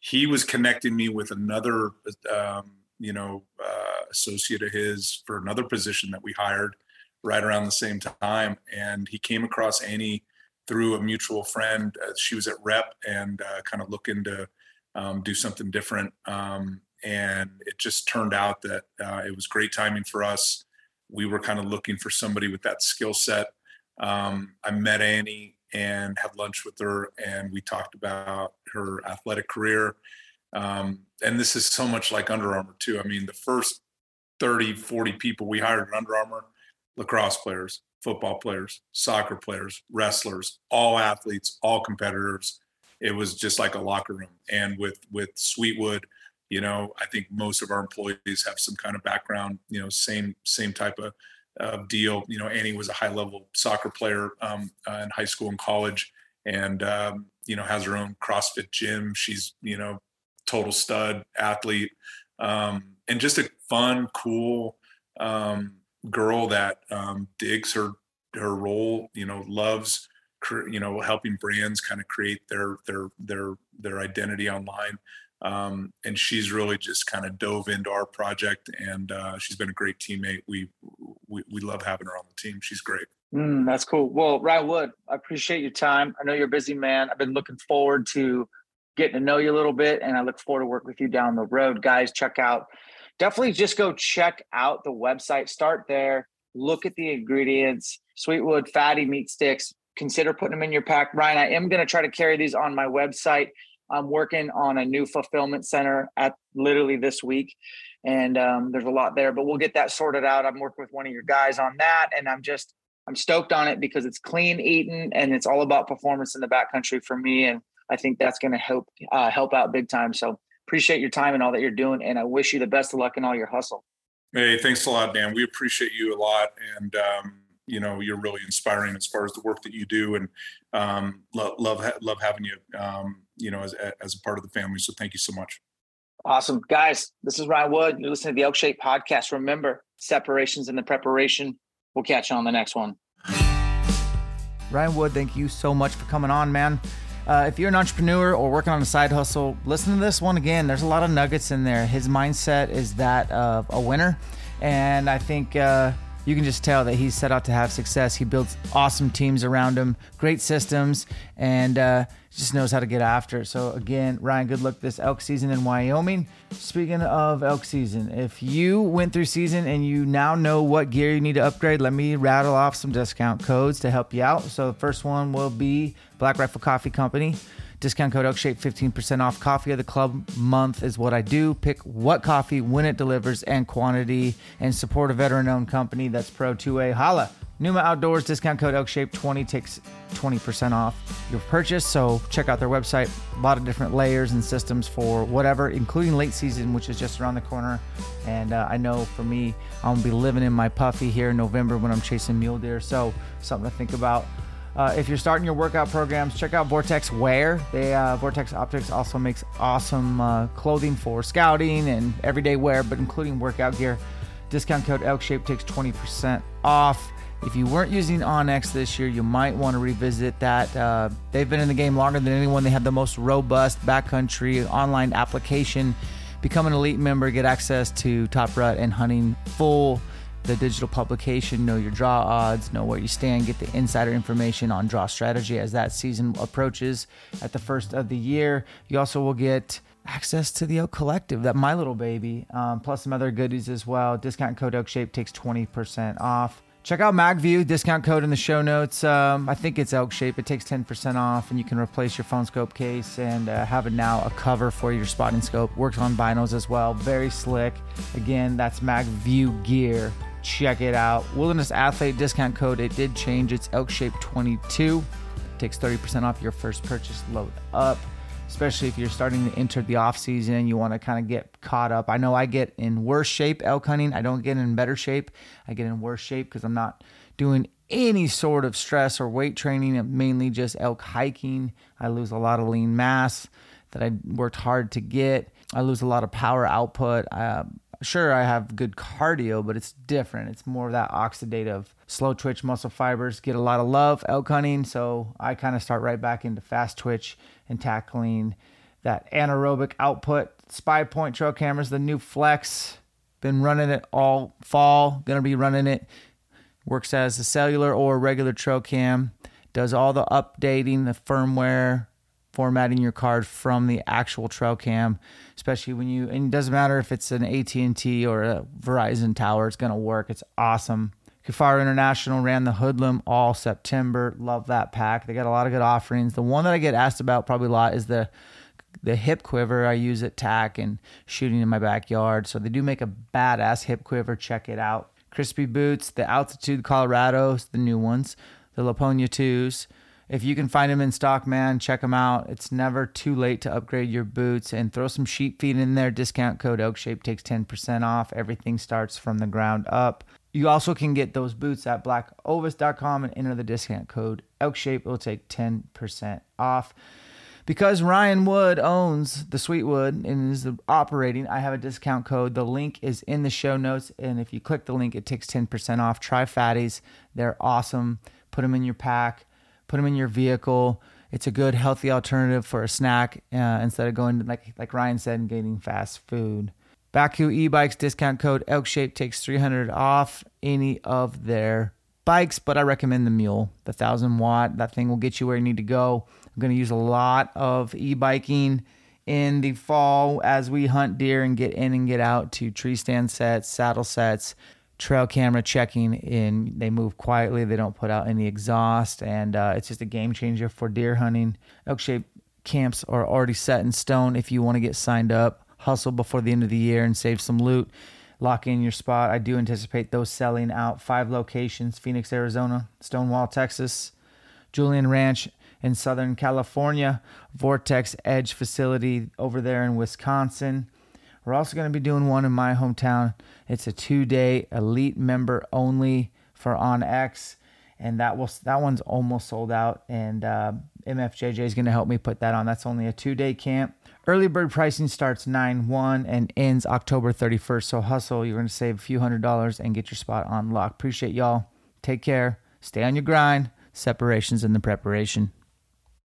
He was connecting me with another, um, you know, uh, associate of his for another position that we hired right around the same time, and he came across Annie through a mutual friend. Uh, she was at Rep and uh, kind of looking to um, do something different. Um, and it just turned out that uh, it was great timing for us. We were kind of looking for somebody with that skill set. Um, I met Annie and had lunch with her, and we talked about her athletic career. Um, and this is so much like Under Armour, too. I mean, the first 30, 40 people we hired at Under Armour, lacrosse players, football players, soccer players, wrestlers, all athletes, all competitors. It was just like a locker room. And with with Sweetwood, you know, I think most of our employees have some kind of background, you know, same same type of uh, deal. You know, Annie was a high level soccer player um, uh, in high school and college, and um, you know has her own CrossFit gym. She's you know total stud athlete, um, and just a fun, cool um, girl that um, digs her her role. You know, loves you know helping brands kind of create their their their their identity online um, and she's really just kind of dove into our project and uh, she's been a great teammate. We, we we love having her on the team. She's great. Mm, that's cool. Well ryan wood i appreciate your time. I know you're a busy man. I've been looking forward to getting to know you a little bit and i look forward to work with you down the road. Guys check out definitely just go check out the website. Start there. Look at the ingredients. Sweetwood fatty meat sticks. Consider putting them in your pack. Ryan i am going to try to carry these on my website I'm working on a new fulfillment center at literally this week. And um, there's a lot there, but we'll get that sorted out. I'm working with one of your guys on that. And I'm just, I'm stoked on it because it's clean eating and it's all about performance in the backcountry for me. And I think that's going to help, uh, help out big time. So appreciate your time and all that you're doing. And I wish you the best of luck in all your hustle. Hey, thanks a lot, Dan. We appreciate you a lot. And, um, you know you're really inspiring as far as the work that you do and um, love love love having you um, you know as, as a part of the family. So thank you so much. Awesome. Guys this is ryan wood. You're listening to the elk shape podcast. Remember separations in the preparation. We'll catch you on the next one. Ryan wood thank you so much for coming on man. Uh, if you're an entrepreneur or working on a side hustle listen to this one again. There's a lot of nuggets in there. His mindset is that of a winner. And i think uh, you can just tell that he's set out to have success. He builds awesome teams around him, great systems, and uh, just knows how to get after. it. So again, Ryan, good luck this elk season in Wyoming. Speaking of elk season, if you went through season and you now know what gear you need to upgrade, let me rattle off some discount codes to help you out. So the first one will be Black Rifle Coffee Company. Discount code Elkshape 15% off. Coffee of the club month is what I do. Pick what coffee, when it delivers, and quantity, and support a veteran owned company that's pro 2A. Holla. Numa Outdoors discount code Elkshape 20 takes 20% off your purchase. So check out their website. A lot of different layers and systems for whatever, including late season, which is just around the corner. And uh, I know for me, I'm gonna be living in my puffy here in November when I'm chasing mule deer. So something to think about. Uh, if you're starting your workout programs, check out Vortex Wear. They uh, Vortex Optics also makes awesome uh, clothing for scouting and everyday wear, but including workout gear. Discount code ElkShape takes 20% off. If you weren't using onX this year, you might want to revisit that. Uh, they've been in the game longer than anyone. They have the most robust backcountry online application. Become an elite member, get access to top rut and hunting full the digital publication, know your draw odds, know where you stand, get the insider information on draw strategy as that season approaches at the first of the year. You also will get access to the Elk Collective, that My Little Baby, um, plus some other goodies as well. Discount code Elk Shape takes 20% off. Check out MagView, discount code in the show notes. Um, I think it's Elk Shape. It takes 10% off, and you can replace your phone scope case and uh, have it now a cover for your spotting scope. Works on binos as well. Very slick. Again, that's MagView gear check it out. Wilderness Athlete discount code, it did change. It's Elk Shape 22. takes 30% off your first purchase. Load up, especially if you're starting to enter the off season. You want to kind of get caught up. I know I get in worse shape elk hunting. I don't get in better shape. I get in worse shape because I'm not doing any sort of stress or weight training, mainly just elk hiking. I lose a lot of lean mass that I worked hard to get. I lose a lot of power output. Uh, sure, I have good cardio, but it's different. It's more of that oxidative, slow twitch muscle fibers get a lot of love elk hunting. So I kind of start right back into fast twitch and tackling that anaerobic output. Spy point trail cameras, the new Flex. Been running it all fall. Gonna be running it works as a cellular or regular trail cam, does all the updating, the firmware, formatting your card from the actual trail cam, especially when you and it doesn't matter if it's an AT&T or a Verizon tower, it's going to work. It's awesome. Kifaru International ran the Hoodlum all September. Love that pack. They got a lot of good offerings. The one that I get asked about probably a lot is the the hip quiver I use at tack and shooting in my backyard. So they do make a badass hip quiver. Check it out. Crispi boots, the Altitude Colorados, the new ones, the Lapponia 2s. If you can find them in stock, man, check them out. It's never too late to upgrade your boots and throw some sheep feet in there. Discount code Elkshape takes 10% off. Everything starts from the ground up. You also can get those boots at blackovis.com and enter the discount code Elkshape. It will take 10% off because Ryan Wood owns the Sweetwood and is operating, I have a discount code. The link is in the show notes. And if you click the link, it takes 10% off. Try Fatties. They're awesome. Put them in your pack, put them in your vehicle. It's a good, healthy alternative for a snack uh, instead of going, like, like Ryan said, and getting fast food. Bakcou e-bikes discount code Elkshape takes 300 off any of their bikes, but I recommend the Mule, the 1000 watt. That thing will get you where you need to go. I'm going to use a lot of e biking in the fall as we hunt deer and get in and get out to tree stand sets, saddle sets, trail camera checking in. They move quietly, they don't put out any exhaust, and uh, it's just a game changer for deer hunting. Elk shape camps are already set in stone if you want to get signed up. Hustle before the end of the year and save some loot. Lock in your spot. I do anticipate those selling out. Five locations Phoenix, Arizona, Stonewall, Texas, Julian Ranch, in Southern California, Vortex Edge facility over there in Wisconsin. We're also going to be doing one in my hometown. It's a two day elite member only for OnX. And that will that one's almost sold out. And uh, MFJJ is going to help me put that on. That's only a two day camp. Early bird pricing starts 9 1 and ends October 31st. So hustle. You're going to save a few hundred dollars and get your spot on lock. Appreciate y'all. Take care. Stay on your grind. Separations in the preparation.